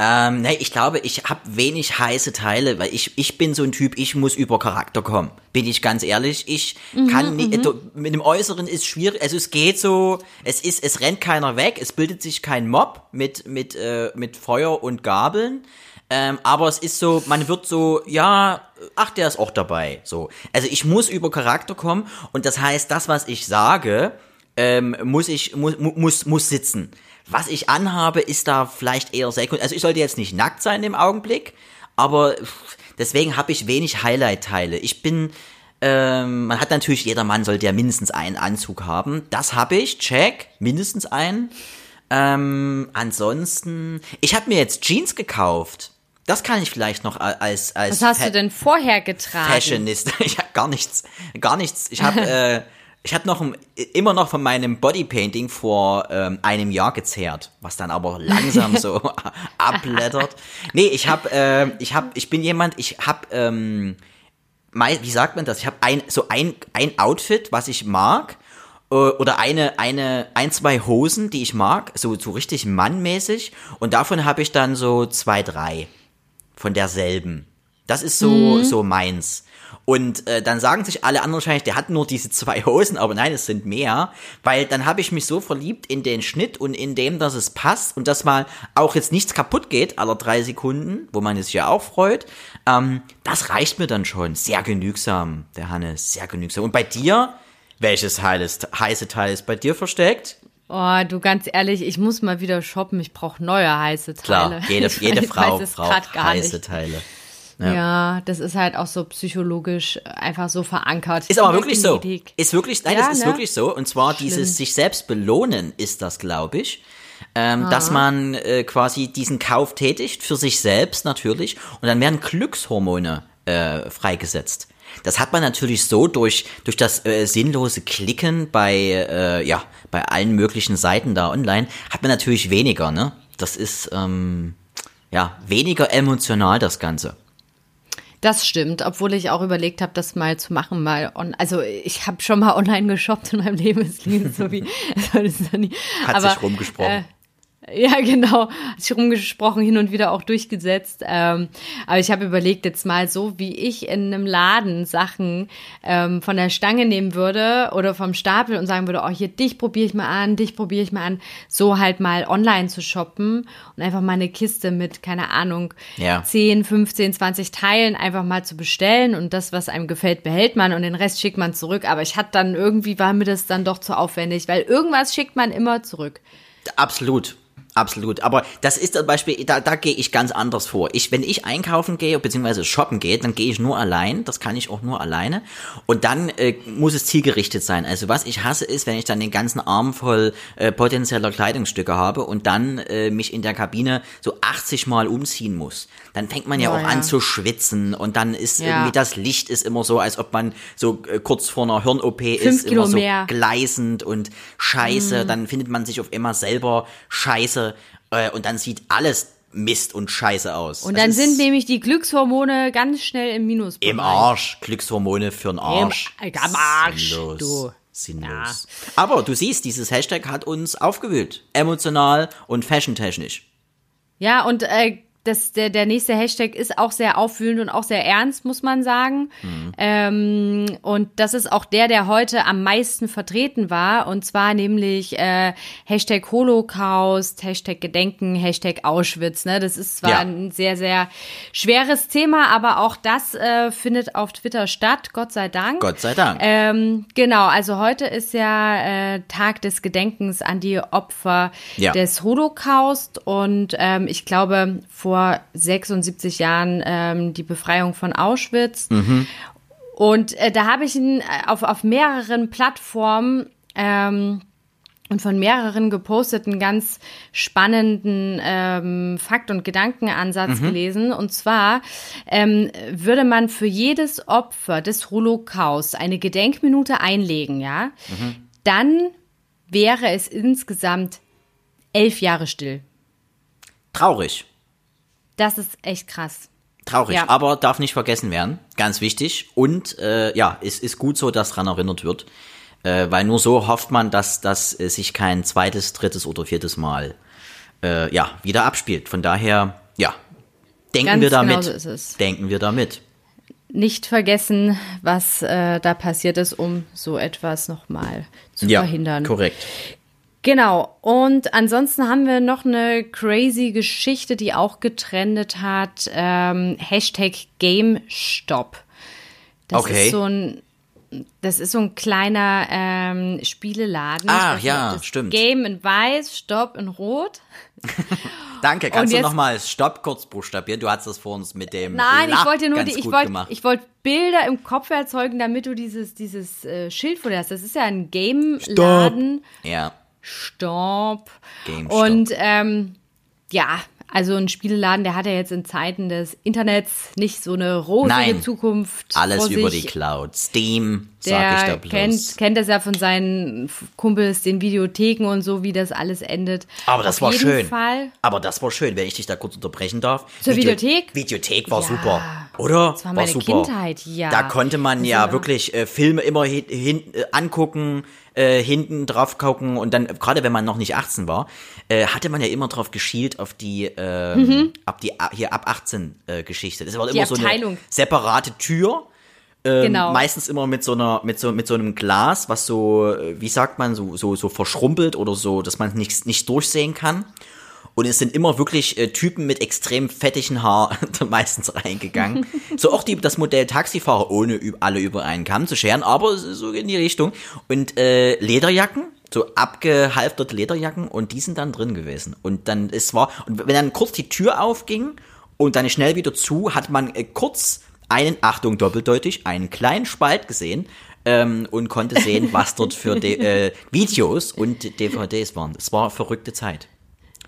Ähm, nee, ich glaube, ich habe wenig heiße Teile, weil ich, ich bin so ein Typ, ich muss über Charakter kommen. Bin ich ganz ehrlich. Ich Mhm, kann nicht, äh, mit dem Äußeren ist schwierig, also es geht so, es ist, es rennt keiner weg, es bildet sich kein Mob mit, mit, äh, mit Feuer und Gabeln. Ähm, aber es ist so, man wird so, ja, ach, der ist auch dabei. So. Also ich muss über Charakter kommen und das heißt, das, was ich sage, ähm, muss ich, muss, muss, muss sitzen. Was ich anhabe, ist da vielleicht eher sekundär. Also ich sollte jetzt nicht nackt sein im Augenblick, aber deswegen habe ich wenig Highlight-Teile. Ich bin, ähm, man hat natürlich, jeder Mann sollte ja mindestens einen Anzug haben. Das habe ich, check, mindestens einen. Ähm, ansonsten, ich habe mir jetzt Jeans gekauft. Das kann ich vielleicht noch als als Was hast Fa- du denn vorher getragen? Fashionista. [laughs] Ich, gar nichts, gar nichts. Ich habe [laughs] äh, ich habe noch immer noch von meinem Bodypainting vor ähm, einem Jahr gezehrt, was dann aber langsam [laughs] so [laughs] abblättert. Nee, ich habe äh, ich habe ich bin jemand, ich habe ähm, wie sagt man das? Ich habe ein so ein ein Outfit, was ich mag äh, oder eine, eine, ein, zwei Hosen, die ich mag, so, so richtig mannmäßig. Und davon habe ich dann so zwei, drei von derselben. Das ist so, mhm. so meins. Und äh, dann sagen sich alle anderen wahrscheinlich, der hat nur diese zwei Hosen, aber nein, es sind mehr, weil dann habe ich mich so verliebt in den Schnitt und in dem, dass es passt und dass mal auch jetzt nichts kaputt geht aller drei Sekunden, wo man es ja auch freut. Ähm, das reicht mir dann schon. Sehr genügsam, der Hannes, sehr genügsam. Und bei dir, welches heiße Teil ist bei dir versteckt? Oh, du ganz ehrlich, ich muss mal wieder shoppen. Ich brauche neue heiße Teile. Klar, jede, [laughs] jede Frau braucht heiße. Teile. Ja. ja. das ist halt auch so psychologisch einfach so verankert. Ist aber wirklich so. Ist wirklich, nein, ja, das ist ne? wirklich so. Und zwar Schlimm. dieses sich selbst belohnen ist das, glaube ich. Ähm, dass man äh, quasi diesen Kauf tätigt, für sich selbst natürlich, und dann werden Glückshormone äh, freigesetzt. Das hat man natürlich so durch, durch das äh, sinnlose Klicken bei, äh, ja, bei allen möglichen Seiten da online, hat man natürlich weniger, ne? Das ist, ähm, ja, weniger emotional, das Ganze. Das stimmt, obwohl ich auch überlegt habe, das mal zu machen, mal on. Also ich habe schon mal [laughs] online geshoppt in meinem Leben, es klingt so wie. [laughs] Also nie, Hat aber, sich rumgesprochen. Äh, ja, [laughs] genau. Hat sich rumgesprochen, hin und wieder auch durchgesetzt. Ähm, aber ich habe überlegt, jetzt mal so, wie ich in einem Laden Sachen ähm, von der Stange nehmen würde oder vom Stapel und sagen würde, oh, hier, dich probiere ich mal an, dich probiere ich mal an, so halt mal online zu shoppen und einfach mal eine Kiste mit, keine Ahnung, ja. 10, 15, 20 Teilen einfach mal zu bestellen und das, was einem gefällt, behält man und den Rest schickt man zurück. Aber ich hatte dann irgendwie, war mir das dann doch zu aufwendig, weil irgendwas schickt man immer zurück. Absolut. Absolut, aber das ist zum Beispiel, da, da gehe ich ganz anders vor. Ich, wenn ich einkaufen gehe, beziehungsweise shoppen gehe, dann gehe ich nur allein, das kann ich auch nur alleine. Und dann äh, muss es zielgerichtet sein. Also was ich hasse ist, wenn ich dann den ganzen Arm voll äh, potenzieller Kleidungsstücke habe und dann äh, mich in der Kabine so 80 Mal umziehen muss. Dann fängt man ja oh, auch ja. an zu schwitzen und dann ist ja. irgendwie das Licht ist immer so, als ob man so äh, kurz vor einer Hirn-OP ist, Kilo immer so mehr. gleißend und scheiße. Mm. Dann findet man sich auf immer selber scheiße äh, und dann sieht alles Mist und Scheiße aus. Und dann sind nämlich die Glückshormone ganz schnell im Minus. Im Arsch. Glückshormone für den Arsch. Im, am Arsch, Sinnlos. du. Sinnlos. Ja. Aber du siehst, dieses Hashtag hat uns aufgewühlt. Emotional und fashiontechnisch. Ja, und äh, das, der, der nächste Hashtag ist auch sehr aufwühlend und auch sehr ernst, muss man sagen. Mhm. Ähm, und das ist auch der, der heute am meisten vertreten war. Und zwar nämlich äh, Hashtag Holocaust, Hashtag Gedenken, Hashtag Auschwitz. Ne? Das ist zwar ja. ein sehr, sehr schweres Thema, aber auch das äh, findet auf Twitter statt, Gott sei Dank. Gott sei Dank. Ähm, genau, also heute ist ja äh, Tag des Gedenkens an die Opfer ja. des Holocaust. Und ähm, ich glaube, vor vor 76 Jahren ähm, die Befreiung von Auschwitz. Mhm. Und äh, da habe ich ihn äh, auf, auf mehreren Plattformen ähm, und von mehreren geposteten ganz spannenden ähm, Fakt- und Gedankenansatz mhm. gelesen. Und zwar ähm, würde man für jedes Opfer des Holocaust eine Gedenkminute einlegen, ja, mhm. dann wäre es insgesamt elf Jahre still. Traurig. Das ist echt krass. Traurig, ja. aber darf nicht vergessen werden. Ganz wichtig. Und äh, ja, es ist gut so, dass daran erinnert wird. Äh, weil nur so hofft man, dass das äh, sich kein zweites, drittes oder viertes Mal äh, ja, wieder abspielt. Von daher, ja, denken Ganz wir damit. Genau so denken wir damit. Nicht vergessen, was äh, da passiert ist, um so etwas nochmal zu ja, verhindern. Korrekt. Genau. Und ansonsten haben wir noch eine crazy Geschichte, die auch getrendet hat. Ähm, Hashtag GameStop. Das okay. ist so ein das ist so ein kleiner ähm, Spieleladen. Ah, ja, stimmt. Game in weiß, Stopp in rot. [laughs] Danke, kannst du nochmal Stopp kurz buchstabieren? Du hattest das vor uns mit dem Nein, Lach ich wollte nur die, ich wollte ich wollte Bilder im Kopf erzeugen, damit du dieses dieses äh, Schild vor dir hast. Das ist ja ein Game Laden. Ja. Stopp. Game Und ähm, ja, Also ein Spieleladen, der hat ja jetzt in Zeiten des Internets nicht so eine rosige Nein. Zukunft. Alles über die Cloud. Steam, Der ich da bloß. kennt, kennt das ja von seinen Kumpels, den Videotheken und so, wie das alles endet. Aber das Auf war schön. Fall. Aber das war schön, wenn ich dich da kurz unterbrechen darf. Zur Videothek? Videothek war Ja. super, oder? Das war meine super. Kindheit, ja. Da konnte man Das ja wirklich äh, Filme immer hin, hin, äh, angucken, äh, hinten drauf gucken und dann, gerade wenn man noch nicht 18 war, äh, hatte man ja immer drauf geschielt auf die, ähm, ab die hier ab 18 äh, Geschichte. Das war Mhm. Die immer so eine Abteilung. separate Tür. Ähm, Genau. Meistens immer mit so einer, mit so, mit so einem Glas, was so, äh, wie sagt man, so, so, so verschrumpelt oder so, dass man nicht, nicht durchsehen kann. Und es sind immer wirklich äh, Typen mit extrem fettigen Haar [laughs] meistens reingegangen. [laughs] so auch die, das Modell Taxifahrer, ohne alle über einen Kamm zu scheren, aber so in die Richtung. Und äh, Lederjacken, so abgehalfterte Lederjacken und die sind dann drin gewesen. Und dann, es war, und wenn dann kurz die Tür aufging und dann schnell wieder zu, hat man äh, kurz einen, Achtung, doppeldeutig, einen kleinen Spalt gesehen ähm, und konnte sehen, was dort für [laughs] äh, Videos und DVDs waren. Es war verrückte Zeit.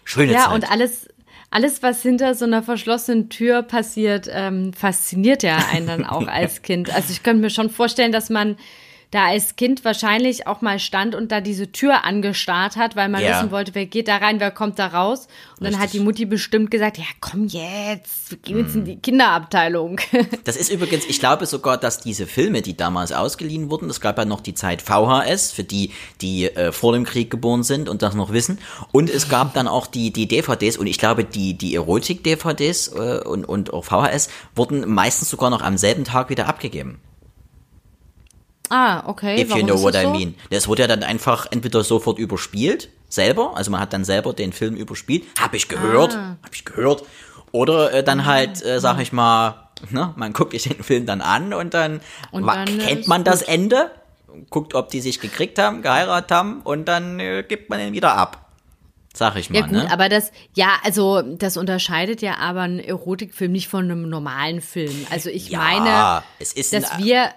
Schöne Ja, Zeit. und alles, alles, was hinter so einer verschlossenen Tür passiert, ähm, fasziniert ja einen dann [laughs] auch als Kind. Also ich könnte mir schon vorstellen, dass man da als Kind wahrscheinlich auch mal stand und da diese Tür angestarrt hat, weil man Ja. wissen wollte, wer geht da rein, wer kommt da raus. Und dann hat Richtig. die Mutti bestimmt gesagt, ja komm jetzt, wir gehen jetzt in die Kinderabteilung. [laughs] Das ist übrigens, ich glaube sogar, dass diese Filme, die damals ausgeliehen wurden, es gab ja noch die Zeit VHS, für die, die äh, vor dem Krieg geboren sind und das noch wissen. Und es gab dann auch die, die DVDs und ich glaube, die, die Erotik-DVDs äh, und, und auch VHS wurden meistens sogar noch am selben Tag wieder abgegeben. Ah, okay. If you warum know ist what I so? mean. Das wurde ja dann einfach entweder sofort überspielt, selber, also man hat dann selber den Film überspielt, hab ich gehört, Ah. hab ich gehört. Oder äh, dann halt, äh, sag ich mal, ne, man guckt sich den Film dann an und dann, Und dann, äh, kennt man das Ende, guckt, ob die sich gekriegt haben, geheiratet haben und dann äh, gibt man ihn wieder ab. Sag ich mal, Ja gut, ne? aber das, ja, also das unterscheidet ja aber einen Erotikfilm nicht von einem normalen Film. Also ich ja, meine, es ist dass ein, wir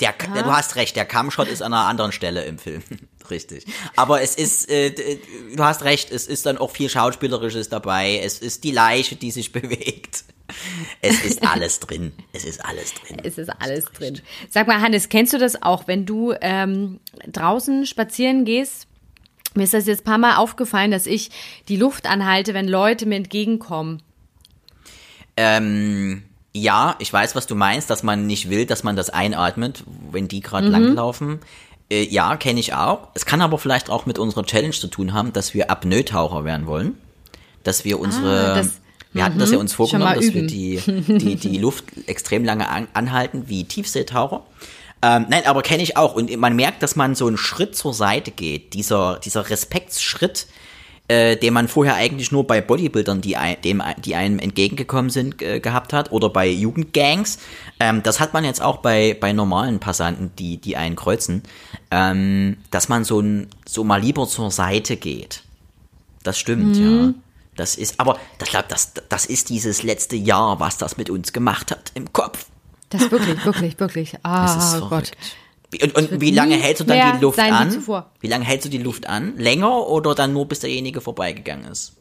Der, du hast recht, der Kammshot ist an einer anderen Stelle im Film. [laughs] Richtig. Aber es ist, äh, d- du hast recht, es ist dann auch viel Schauspielerisches dabei. Es ist die Leiche, die sich [laughs] bewegt. Es ist alles drin. Es ist alles drin. es ist alles drin. Sag mal, Hannes, kennst du das auch, wenn du ähm, draußen spazieren gehst? Mir ist das jetzt ein paar Mal aufgefallen, dass ich die Luft anhalte, wenn Leute mir entgegenkommen. Ähm, ja, ich weiß, was du meinst, dass man nicht will, dass man das einatmet, wenn die Mhm. gerade langlaufen. Äh, ja, kenne ich auch. Es kann aber vielleicht auch mit unserer Challenge zu tun haben, dass wir Apnoe-Taucher werden wollen. Dass wir unsere. Ah, das- wir hatten das ja uns vorgenommen, dass wir die, die, die [laughs] Luft extrem lange an, anhalten, wie Tiefseetaucher. Ähm, nein, aber kenne ich auch. Und man merkt, dass man so einen Schritt zur Seite geht. Dieser, dieser Respektsschritt, äh, den man vorher eigentlich nur bei Bodybuildern, die, ein, dem, die einem entgegengekommen sind, äh, gehabt hat, oder bei Jugendgangs. Ähm, das hat man jetzt auch bei, bei normalen Passanten, die, die einen kreuzen, ähm, dass man so, ein, so mal lieber zur Seite geht. Das stimmt, ja. Das ist, aber ich glaube, das, das ist dieses letzte Jahr, was das mit uns gemacht hat im Kopf. Das wirklich, wirklich, wirklich. Das ist Ah, Gott. Und, und wie lange hältst du dann die Luft an? zuvor. Wie lange hältst du die Luft an? Länger oder dann nur bis derjenige vorbeigegangen ist?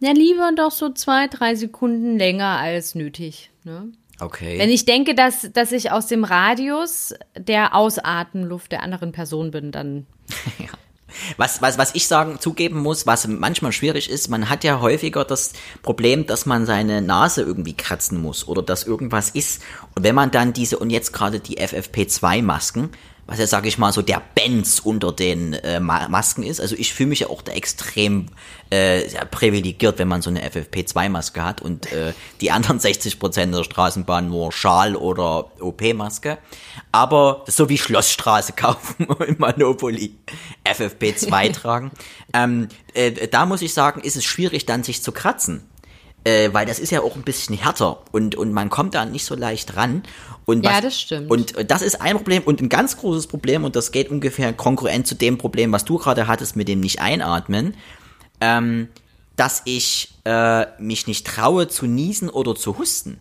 Ja, lieber doch so zwei, drei Sekunden länger als nötig. Ne? Okay. Wenn ich denke, dass, dass ich aus dem Radius der Ausatemluft der anderen Person bin, dann [laughs] Was, was, was ich sagen, zugeben muss, was manchmal schwierig ist, man hat ja häufiger das Problem, dass man seine Nase irgendwie kratzen muss oder dass irgendwas ist. Und wenn man dann diese, und jetzt gerade die FFP2-Masken, was ja, sage ich mal, so der Benz unter den äh, Ma Masken ist. Also ich fühle mich ja auch da extrem äh, ja, privilegiert, wenn man so eine FFP2-Maske hat und äh, die anderen 60% der Straßenbahn nur Schal oder OP-Maske. Aber so wie Schlossstraße [laughs] kaufen im Monopoly FFP2 tragen. Ähm, äh, da muss ich sagen, ist es schwierig dann sich zu kratzen. Äh, weil das ist ja auch ein bisschen härter und, und man kommt da nicht so leicht ran. Und Ja, was, das stimmt. Und äh, das ist ein Problem und ein ganz großes Problem und das geht ungefähr konkurrent zu dem Problem, was du gerade hattest mit dem nicht einatmen, ähm, dass ich äh, mich nicht traue zu niesen oder zu husten.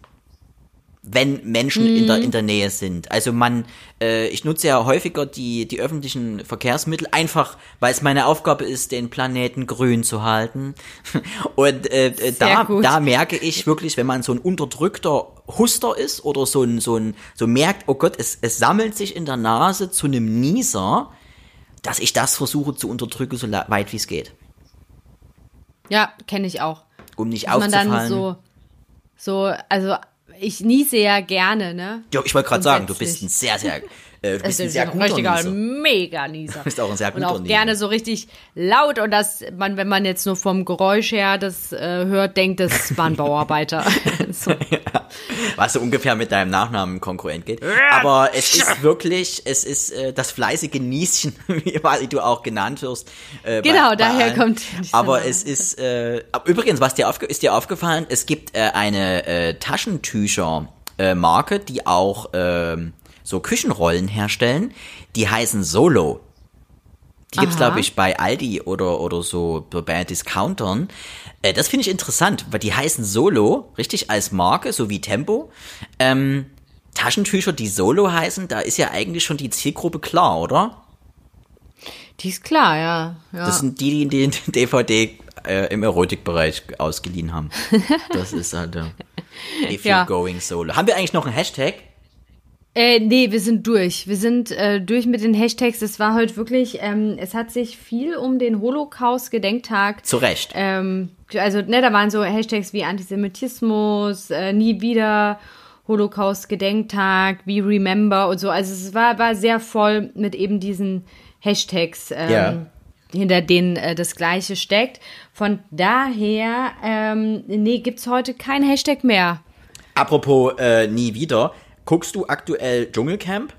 Wenn Menschen in, der, in der Nähe sind. Also man, äh, ich nutze ja häufiger die, die öffentlichen Verkehrsmittel, einfach weil es meine Aufgabe ist, den Planeten grün zu halten. [laughs] Und äh, äh da, da merke ich wirklich, wenn man so ein unterdrückter Huster ist oder so ein, so ein, so merkt, oh Gott, es, es sammelt sich in der Nase zu einem Nieser, dass ich das versuche zu unterdrücken, so weit wie es geht. Ja, kenne ich auch. Um nicht dass aufzufallen. Man dann so, so, also ich niese ja gerne, ne? Ja, ich wollte gerade sagen, du bist ein sehr, sehr äh, du bist ein sehr guter richtiger mega Nieser. [laughs] Bist auch ein sehr guter Und auch Nieser. gerne so richtig laut und dass man, wenn man jetzt nur vom Geräusch her das äh, hört, denkt, das waren Bauarbeiter. [laughs] [laughs] so. ja. Was so ungefähr mit deinem Nachnamen konkurrent geht. Aber es ist wirklich, es ist äh, das fleißige Nieschen, wie du auch genannt wirst. Äh, genau, bei, daher allen. kommt. Aber es ist, äh, übrigens, was dir aufge ist dir aufgefallen? Es gibt äh, eine äh, Taschentücher. Äh, die auch ähm, so Küchenrollen herstellen, die heißen Solo. Die gibt's glaube ich bei Aldi oder oder so bei Discountern. Äh, das finde ich interessant, weil die heißen Solo, richtig als Marke, so wie Tempo. Ähm, Taschentücher, die Solo heißen, da ist ja eigentlich schon die Zielgruppe klar, oder? Die ist klar, ja. ja. Das sind die, die den DVD äh, im Erotikbereich ausgeliehen haben. [laughs] Das ist halt äh, If ja. you're going solo. Haben wir eigentlich noch einen Hashtag? Äh, nee, wir sind durch. Wir sind äh, durch mit den Hashtags. Es war heute wirklich, ähm, es hat sich viel um den Holocaust-Gedenktag. Zu Recht. Ähm, also, ne, da waren so Hashtags wie Antisemitismus, äh, nie wieder Holocaust-Gedenktag, wie Remember und so. Also es war, war sehr voll mit eben diesen Hashtags, ähm, ja. hinter denen äh, das Gleiche steckt. Von daher, ähm, nee, gibt's heute kein Hashtag mehr. Apropos äh, nie wieder. Guckst du aktuell Dschungelcamp?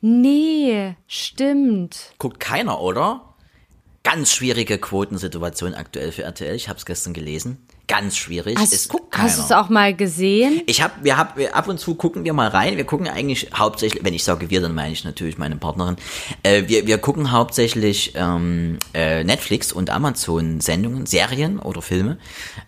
Nee, stimmt. Guckt keiner, oder? Ganz schwierige Quotensituation aktuell für RTL. Ich habe es gestern gelesen ganz schwierig. Hast, es guckt keiner. Hast du es auch mal gesehen? Ich habe, wir haben, ab und zu gucken wir mal rein. Wir gucken eigentlich hauptsächlich, wenn ich sage wir, dann meine ich natürlich meine Partnerin. Äh, wir, wir gucken hauptsächlich ähm, äh, Netflix und Amazon Sendungen, Serien oder Filme.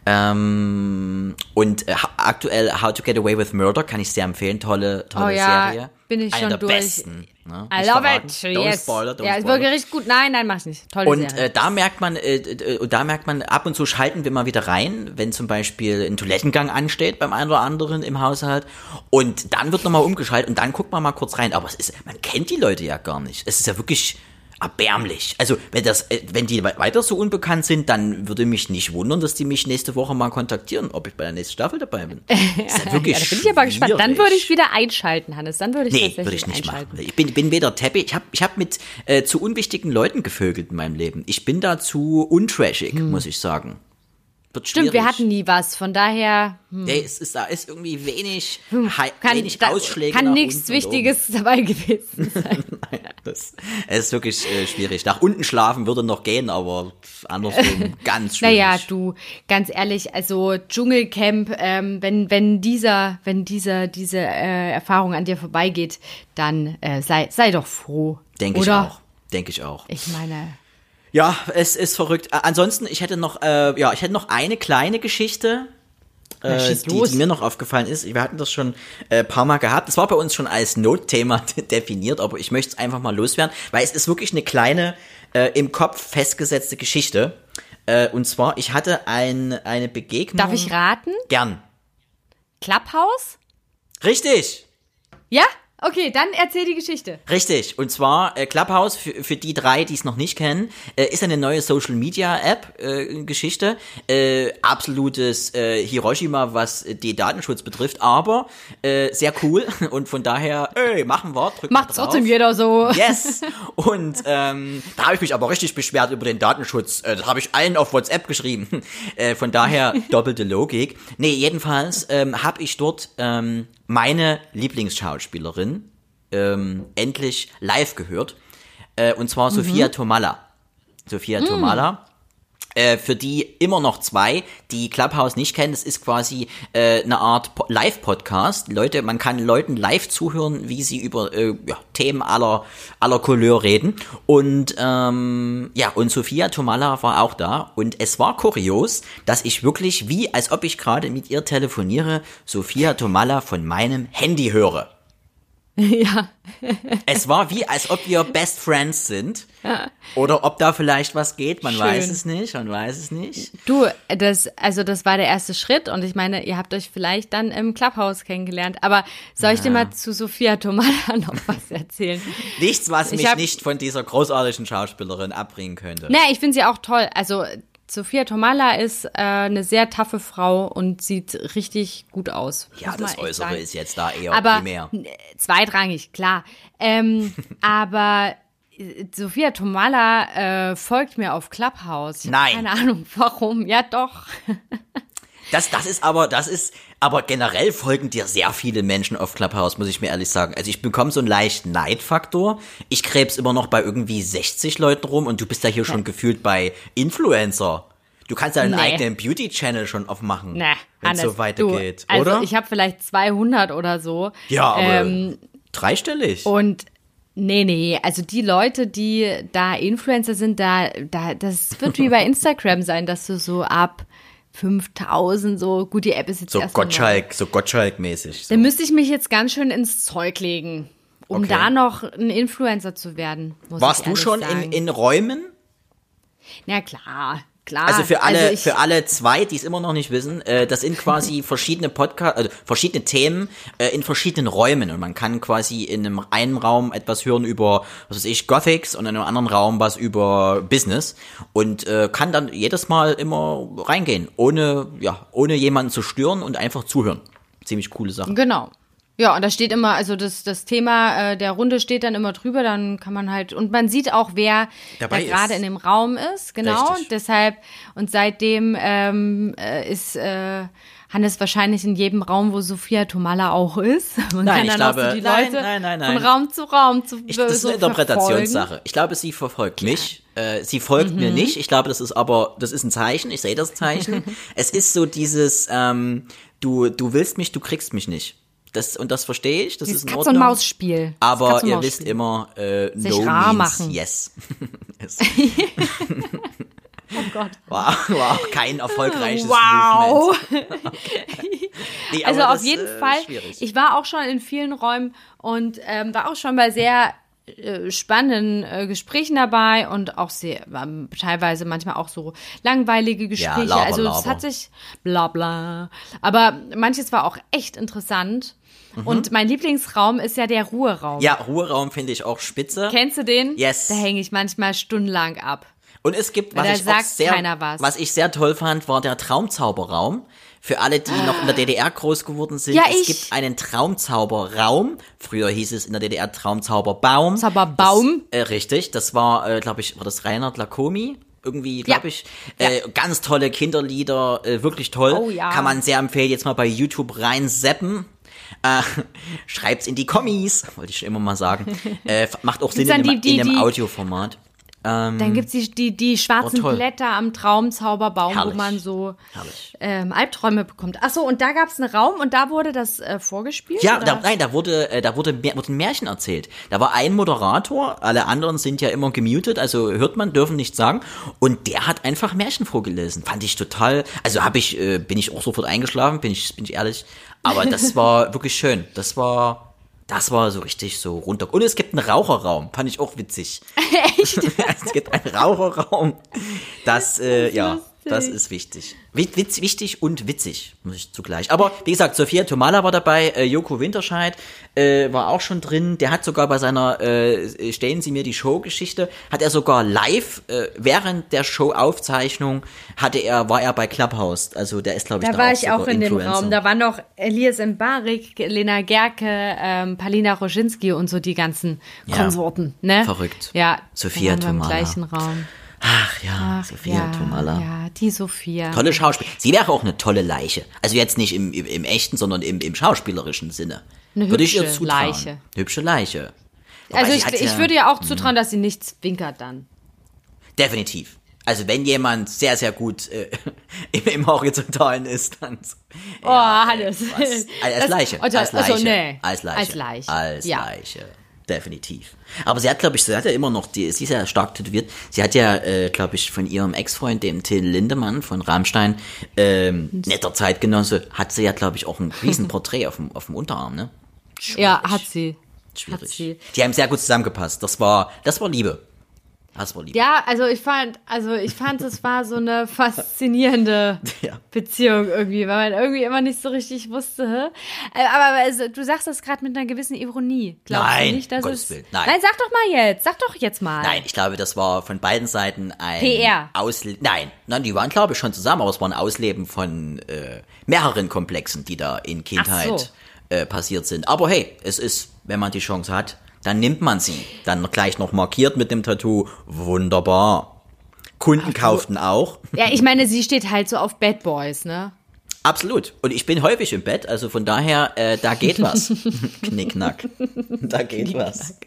Ähm, und äh, aktuell How to Get Away with Murder kann ich sehr empfehlen. Tolle, tolle oh, ja. Serie. Bin ich schon der durch. Besten. Ne? I love it. Don't yes. Spoiler, don't ja, es war richtig gut. Nein, nein, mach's nicht. Tolle und äh, da merkt man, äh, äh, da merkt man, ab und zu schalten wir mal wieder rein, wenn zum Beispiel ein Toilettengang ansteht beim einen oder anderen im Haushalt. Und dann wird nochmal umgeschaltet und dann guckt man mal kurz rein. Aber es ist, man kennt die Leute ja gar nicht. Es ist ja wirklich erbärmlich. Also, wenn das, äh, wenn die weiter so unbekannt sind, dann würde mich nicht wundern, dass die mich nächste Woche mal kontaktieren, ob ich bei der nächsten Staffel dabei bin. Das [laughs] ist ja wirklich ja, da bin ich aber gespannt. Dann würde ich wieder einschalten, Hannes. Dann würde ich nee, würde ich nicht machen. Ich bin, bin weder Teppich, ich habe ich hab mit äh, zu unwichtigen Leuten gevögelt in meinem Leben. Ich bin da zu untrashig, hm. muss ich sagen wird Stimmt, wir hatten nie was, von daher. Hm. Nee, es ist, da ist irgendwie wenig, hm. kann, wenig da, Ausschläge. Kann nichts Wichtiges [laughs] dabei gewesen [laughs] sein. Nein, das, es ist wirklich äh, schwierig. Nach unten schlafen würde noch gehen, aber andersrum [laughs] ganz schwierig. Naja, du, ganz ehrlich, also Dschungelcamp, ähm, wenn, wenn dieser, wenn dieser, diese äh, Erfahrung an dir vorbeigeht, dann äh, sei, sei doch froh. Denke ich auch. Denke ich auch. Ich meine. Ja, es ist verrückt. Äh, ansonsten, ich hätte noch, äh, ja, ich hätte noch eine kleine Geschichte, äh, die, die, mir noch aufgefallen ist. Wir hatten das schon äh, paar Mal gehabt. Das war bei uns schon als Notthema [laughs] definiert, aber ich möchte es einfach mal loswerden, weil es ist wirklich eine kleine, äh, im Kopf festgesetzte Geschichte. Äh, und zwar, ich hatte ein, eine Begegnung. Darf ich raten? Gern. Clubhouse? Richtig. Ja? Okay, dann erzähl die Geschichte. Richtig. Und zwar äh, Clubhouse, für, für die drei, die es noch nicht kennen, äh, ist eine neue Social Media App äh, Geschichte. Äh, absolutes äh, Hiroshima, was die Datenschutz betrifft, aber äh, sehr cool. [laughs] Und von daher, ey, machen wir, drücken Macht trotzdem jeder so. Yes. [laughs] Und ähm, da habe ich mich aber richtig beschwert über den Datenschutz. Äh, das habe ich allen auf WhatsApp geschrieben. [laughs] Äh, von daher doppelte Logik. Nee, jedenfalls ähm, habe ich dort ähm, meine Lieblingsschauspielerin ähm, endlich live gehört. Äh, und zwar mhm. Sophia Tomalla. Sophia mhm. Tomalla. Äh, für die immer noch zwei, die Clubhouse nicht kennen, das ist quasi äh, eine Art Po- Live-Podcast. Leute, man kann Leuten live zuhören, wie sie über äh, ja, Themen aller aller Couleur reden. Und ähm, ja, und Sophia Tomala war auch da. Und es war kurios, dass ich wirklich, wie als ob ich gerade mit ihr telefoniere, Sophia Tomala von meinem Handy höre. [laughs] ja. Es war wie, als ob wir Best Friends sind. Oder ob da vielleicht was geht, man Schön. weiß es nicht, man weiß es nicht. Du, das, also das war der erste Schritt und ich meine, ihr habt euch vielleicht dann im Clubhouse kennengelernt. Aber soll ich dir mal zu Sophia Tomala [laughs] noch was erzählen? Nichts, was Ich mich hab- nicht von dieser großartigen Schauspielerin abbringen könnte. Nee, ich finde sie auch toll. Also Sophia Tomala ist äh, eine sehr taffe Frau und sieht richtig gut aus. ja, das Äußere sagen. ist jetzt da eher aber primär. zweitrangig, klar. Ähm, [laughs] aber äh, Sophia Tomala äh, folgt mir auf Clubhouse. Nein. Keine Ahnung, warum. Ja, doch. [laughs] Das, das ist aber, das ist, aber generell folgen dir sehr viele Menschen auf Clubhouse, muss ich mir ehrlich sagen. Also ich bekomme so einen leichten Neidfaktor. Ich krebs immer noch bei irgendwie 60 Leuten rum und du bist ja hier schon gefühlt bei Influencer. Du kannst ja einen Nee. eigenen Beauty-Channel schon aufmachen, Nee, wenn es so weitergeht, du, also oder? Ich habe vielleicht 200 oder so. ja, aber Ähm, dreistellig. und nee, nee, also die Leute, die da Influencer sind, da, da, das wird wie bei [laughs] Instagram sein, dass du so ab 5000 so, gut, die App ist jetzt so. Gottschalk, so Gottschalk-mäßig. So. Dann müsste ich mich jetzt ganz schön ins Zeug legen, um Okay. da noch ein Influencer zu werden. Warst du schon in, in Räumen? Ja, klar, klar. Also für alle, Also für alle zwei, die es immer noch nicht wissen, äh, das sind quasi [laughs] verschiedene Podcast, also verschiedene Themen äh, in verschiedenen Räumen und man kann quasi in einem einen Raum etwas hören über, was weiß ich, Gothics und in einem anderen Raum was über Business und äh, kann dann jedes Mal immer reingehen, ohne ja, ohne jemanden zu stören und einfach zuhören. Ziemlich coole Sache. Genau. Ja, und da steht immer, also das, das Thema äh, der Runde steht dann immer drüber, dann kann man halt, und man sieht auch, wer Dabei da gerade in dem Raum ist, genau. Richtig. Deshalb, und seitdem ähm, äh, ist äh, Hannes wahrscheinlich in jedem Raum, wo Sophia Tomala auch ist. [laughs] Man Nein, kann ich dann auch glaube- so die nein, Leute nein, nein, nein. von Raum zu Raum zu Ich, das ist so eine Interpretationssache. Ich glaube, sie verfolgt mich. Äh, sie folgt Mhm. mir nicht. Ich glaube, das ist aber, das ist ein Zeichen. Ich sehe das Zeichen. [laughs] es ist so dieses, ähm, du, du willst mich, du kriegst mich nicht. Das, und das verstehe ich. Das Dieses ist in Katz- und. Maus-Spiel. Aber Katz- und ihr wisst immer, äh, Sich no rar means machen. yes. [laughs] es [laughs] Oh Gott. war auch kein erfolgreiches Wow. Movement. [laughs] Nee, Also auf das, jeden äh, Fall. Schwierig. Ich war auch schon in vielen Räumen und ähm, war auch schon bei sehr äh, spannenden äh, Gesprächen dabei und auch sehr ähm, teilweise manchmal auch so langweilige Gespräche. laber, also es hat sich bla bla. Aber manches war auch echt interessant. Und mein Lieblingsraum ist ja der Ruheraum. Mhm. ja, Ruheraum finde ich auch spitze. Kennst du den? Yes. Da hänge ich manchmal stundenlang ab. Und es gibt, was ich auch sagt sehr, keiner was. was ich sehr toll fand, war der Traumzauberraum. Für alle, die noch in der DDR groß geworden sind, Ja, es ich. gibt einen Traumzauberraum. Früher hieß es in der DDR Traumzauberbaum. Zauberbaum. Das, äh, richtig, das war, äh, glaube ich, war das Reinhard Lacomi? Irgendwie, glaube Ja. ich. Äh, Ganz tolle Kinderlieder, äh, wirklich toll. Oh ja. Kann man sehr empfehlen, jetzt mal bei YouTube reinseppen. Äh, schreibt's in die Kommis, wollte ich schon immer mal sagen. [laughs] Äh, macht auch Sinn in, einem- die- die- in die- Audioformat. Dann gibt's die, die, die schwarzen Oh. Blätter am Traumzauberbaum, Herrlich. wo man so ähm, Albträume bekommt. Ach so, und da gab's einen Raum und da wurde das äh, vorgespielt? Ja, da, nein, da wurde, äh, da wurde, wurde ein Märchen erzählt. Da war ein Moderator, alle anderen sind ja immer gemutet, also hört man, dürfen nichts sagen. Und der hat einfach Märchen vorgelesen. Fand ich total, also habe ich, äh, bin ich auch sofort eingeschlafen, bin ich, bin ich ehrlich. Aber das war wirklich schön. Das war, das war so richtig so runter. Und es gibt einen Raucherraum, fand ich auch witzig. [laughs] Echt? [laughs] es gibt einen Raucherraum. Das, äh, ja, lustig. Das ist wichtig. Witz, wichtig und witzig, muss ich zugleich. Aber wie gesagt, Sophia Tomala war dabei, äh, Joko Winterscheid äh, war auch schon drin. Der hat sogar bei seiner äh, Stellen Sie mir die Show-Geschichte, hat er sogar live äh, während der Show-Aufzeichnung hatte er, war er bei Clubhouse. Also der ist, glaube ich, Da war auch ich auch in dem Influencer. Raum. Da waren noch Elias Mbarik, Lena Gerke, ähm, Palina Roginski und so die ganzen Ja. Konsorten. Ne? Verrückt. Ja, Sophia da Tomala. im gleichen Raum. Ach ja, Ach, Sophia ja, Tomala. Ja, die Sophia. Tolle Schauspiel. Sie wäre auch eine tolle Leiche. Also jetzt nicht im, im, im echten, sondern im, im schauspielerischen Sinne. Eine Würde ich ihr hübsche zutrauen. Leiche. Hübsche Leiche. Wobei Also ich, ich ja- Mhm. würde ja auch zutrauen, dass sie nichts zwinkert dann. Definitiv. Also wenn jemand sehr, sehr gut äh, [laughs] im, im Horizontalen ist, dann. Oh, Hannes. Was? Als Das- Leiche. also- als Leiche. also, nee. Als Leiche. Als Leiche. Als Ja. Leiche. Definitiv. Aber sie hat, glaube ich, sie hat ja immer noch, die, sie ist ja stark tätowiert. Sie hat ja, äh, glaube ich, von ihrem Ex-Freund, dem Till Lindemann von Rammstein, ähm, netter Zeitgenosse, hat sie ja, glaube ich, auch ein [laughs] Riesenporträt auf dem, auf dem Unterarm, ne? Ja, hat sie. Schwierig. Hat sie. Die haben sehr gut zusammengepasst. Das war, das war Liebe. Das war Liebe. Ja, also ich fand, also ich fand, es war so eine faszinierende [laughs] Ja. Beziehung irgendwie, weil man irgendwie immer nicht so richtig wusste. Äh, Aber also, du sagst das gerade mit einer gewissen Ironie. Glaubst Nein, du nicht, dass Gottes es, Willen, nein. nein, sag doch mal jetzt, sag doch jetzt mal. Nein, ich glaube, das war von beiden Seiten ein PR. Ausle Nein, nein, die waren glaube ich schon zusammen, aber es war ein Ausleben von äh, mehreren Komplexen, die da in Kindheit so. äh, passiert sind. Aber hey, es ist, wenn man die Chance hat, dann nimmt man sie. Dann gleich noch markiert mit dem Tattoo. Wunderbar. Kunden kauften auch. Ja, ich meine, sie steht halt so auf Bad Boys, ne? Absolut. Und ich bin häufig im Bett, also von daher, äh, da geht was. [laughs] Knickknack. Da geht was.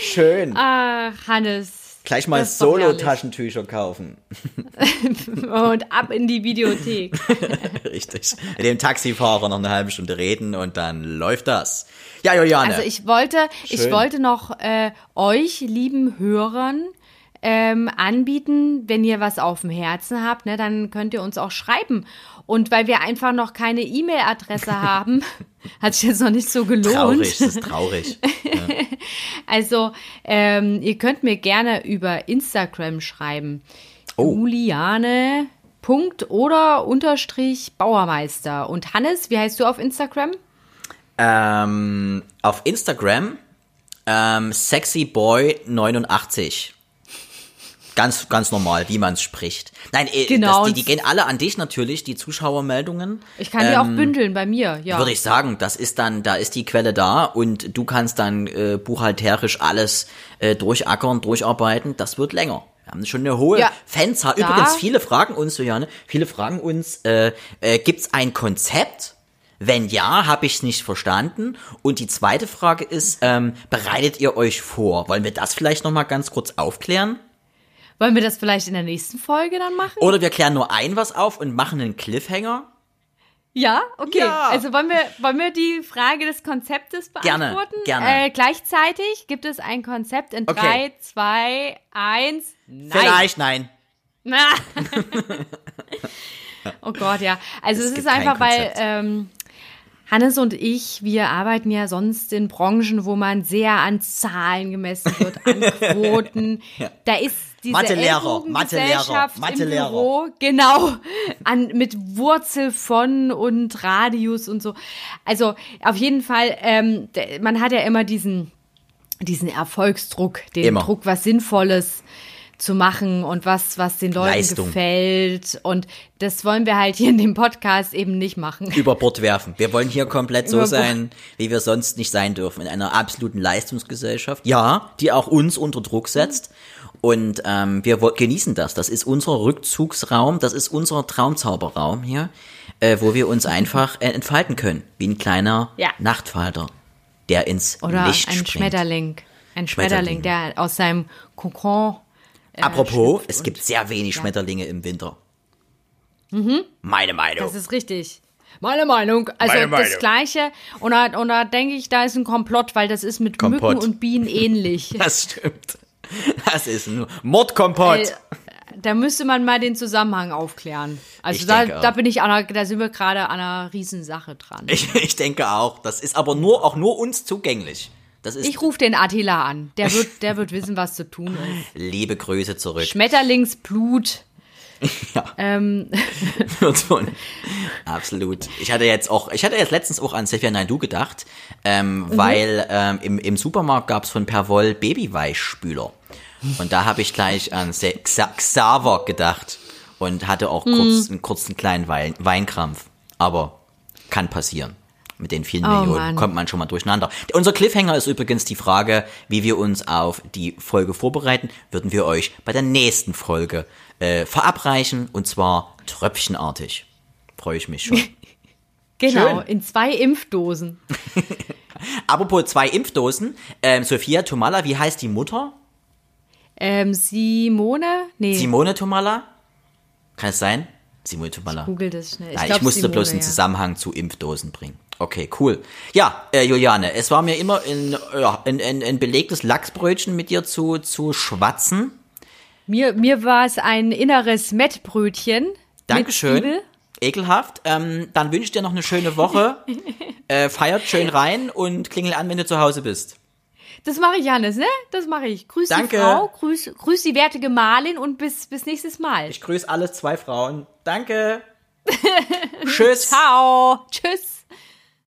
Schön. Ach, Hannes. Gleich mal. Solo-Taschentücher kaufen. [laughs] Und ab in die Videothek. [laughs] Richtig. Mit dem Taxifahrer noch eine halbe Stunde reden und dann läuft das. Ja, Juliane. Also ich wollte, ich Schön. wollte noch äh, euch, lieben Hörern, ähm, anbieten, wenn ihr was auf dem Herzen habt, ne, dann könnt ihr uns auch schreiben. Und weil wir einfach noch keine E-Mail-Adresse [laughs] haben, hat sich jetzt noch nicht so gelohnt. traurig, das ist traurig. [laughs] Also ähm, ihr könnt mir gerne über Instagram schreiben. Oh. Juliane. Punkt oder Unterstrich Bauermeister. Und Hannes, wie heißt du auf Instagram? ähm, auf Instagram ähm, sexyboy89. Ganz, ganz normal, wie man es spricht. Nein, äh, Genau. das, die, die gehen alle an dich natürlich, die Zuschauermeldungen. Ich kann die auch bündeln bei mir, ja. Würde ich sagen, das ist dann, da ist die Quelle da und du kannst dann äh, buchhalterisch alles äh, durchackern, durcharbeiten. Das wird länger. Wir haben schon eine hohe Ja. Fanzahl. Da- Übrigens, viele fragen uns, Juliane, viele fragen uns, äh, äh, gibt's ein Konzept? Wenn ja, habe ich es nicht verstanden. Und die zweite Frage ist, ähm, bereitet ihr euch vor? Wollen wir das vielleicht noch mal ganz kurz aufklären? Wollen wir das vielleicht in der nächsten Folge dann machen? Oder wir klären nur ein was auf und machen einen Cliffhanger? Ja, okay. Ja. Also wollen wir, wollen wir die Frage des Konzeptes Gerne, beantworten? gerne. Äh, gleichzeitig gibt es ein Konzept in Okay. drei, zwei, eins. Nein. Vielleicht nein. Na. [laughs] oh Gott, ja. Also Es es, ist einfach, weil ähm, Hannes und ich, wir arbeiten ja sonst in Branchen, wo man sehr an Zahlen gemessen wird, an [laughs] Quoten. Da ist diese Mathelehrer, Mathelehrer, Mathelehrer. Büro, genau, an, mit Wurzel von und Radius und so. Also auf jeden Fall, ähm, man hat ja immer diesen, diesen Erfolgsdruck, den Immer. Druck, was Sinnvolles zu machen und was, was den Leuten Leistung. gefällt. Und das wollen wir halt hier in dem Podcast eben nicht machen. über Bord werfen. Wir wollen hier komplett so sein, wie wir sonst nicht sein dürfen. In einer absoluten Leistungsgesellschaft. Ja, die auch uns unter Druck setzt. Und ähm, wir genießen das. Das ist unser Rückzugsraum, das ist unser Traumzauberraum hier, äh, wo wir uns einfach äh, entfalten können. Wie ein kleiner Ja. Nachtfalter, der ins Oder Licht ein springt. Schmetterling. Ein Schmetterling. Schmetterling, der aus seinem Kokon. äh, Apropos, es gibt sehr wenig Schmetterlinge im Winter. Meine Meinung. Das ist richtig. Meine Meinung. Also Meine das Meinung. Gleiche. Und da, und da denke ich, da ist ein Komplott, weil das ist mit Kompott. Mücken und Bienen ähnlich. [laughs] Das stimmt. Das ist nur Mordkompott. Äh, Da müsste man mal den Zusammenhang aufklären. Also Ich da, da bin ich einer, da sind wir gerade an einer Riesensache dran. Ich, ich denke auch. Das ist aber nur auch nur uns zugänglich. Ich rufe den Attila an. Der wird, der wird wissen, was zu tun ist. liebe Grüße zurück. Schmetterlingsblut. [laughs] Ähm, [laughs] Wird von- Absolut. Ich hatte jetzt auch, ich hatte jetzt letztens auch an Sefia Naidu gedacht, ähm, Mhm. weil ähm, im, im Supermarkt gab's von Perwoll Babyweichspüler. Und da habe ich gleich an Xaver gedacht und hatte auch Mhm. kurz, einen kurzen kleinen Wein Weinkrampf. Aber kann passieren. Mit den vielen Oh, Millionen Mann. kommt man schon mal durcheinander. Unser Cliffhanger ist übrigens die Frage, wie wir uns auf die Folge vorbereiten. Würden wir euch bei der nächsten Folge äh, verabreichen und zwar tröpfchenartig. Freue ich mich schon. [laughs] genau, Schön. in zwei Impfdosen. [laughs] Apropos zwei Impfdosen. Ähm, Sophia Tomala, wie heißt die Mutter? Ähm, Simone? Nee, Simone Tomalla? Kann es sein? Simone Tomalla. google das schnell. Nein, ich, glaub, musste Simone, bloß einen ja. Zusammenhang zu Impfdosen bringen. Okay, cool. Ja, äh, Juliane, es war mir immer ein, ja, ein, ein, ein belegtes Lachsbrötchen mit dir zu, zu schwatzen. Mir, mir war es ein inneres Mettbrötchen. Dankeschön. Ekelhaft. Ähm, dann wünsche ich dir noch eine schöne Woche. [laughs] äh, feiert schön rein und klingel an, wenn du zu Hause bist. Das mache ich, Janis, ne? Das mache ich. Grüß Danke. die Frau, grüß, grüß die werte Gemahlin und bis, bis nächstes Mal. Ich grüße alle zwei Frauen. Danke. [laughs] Tschüss. Ciao. Tschüss.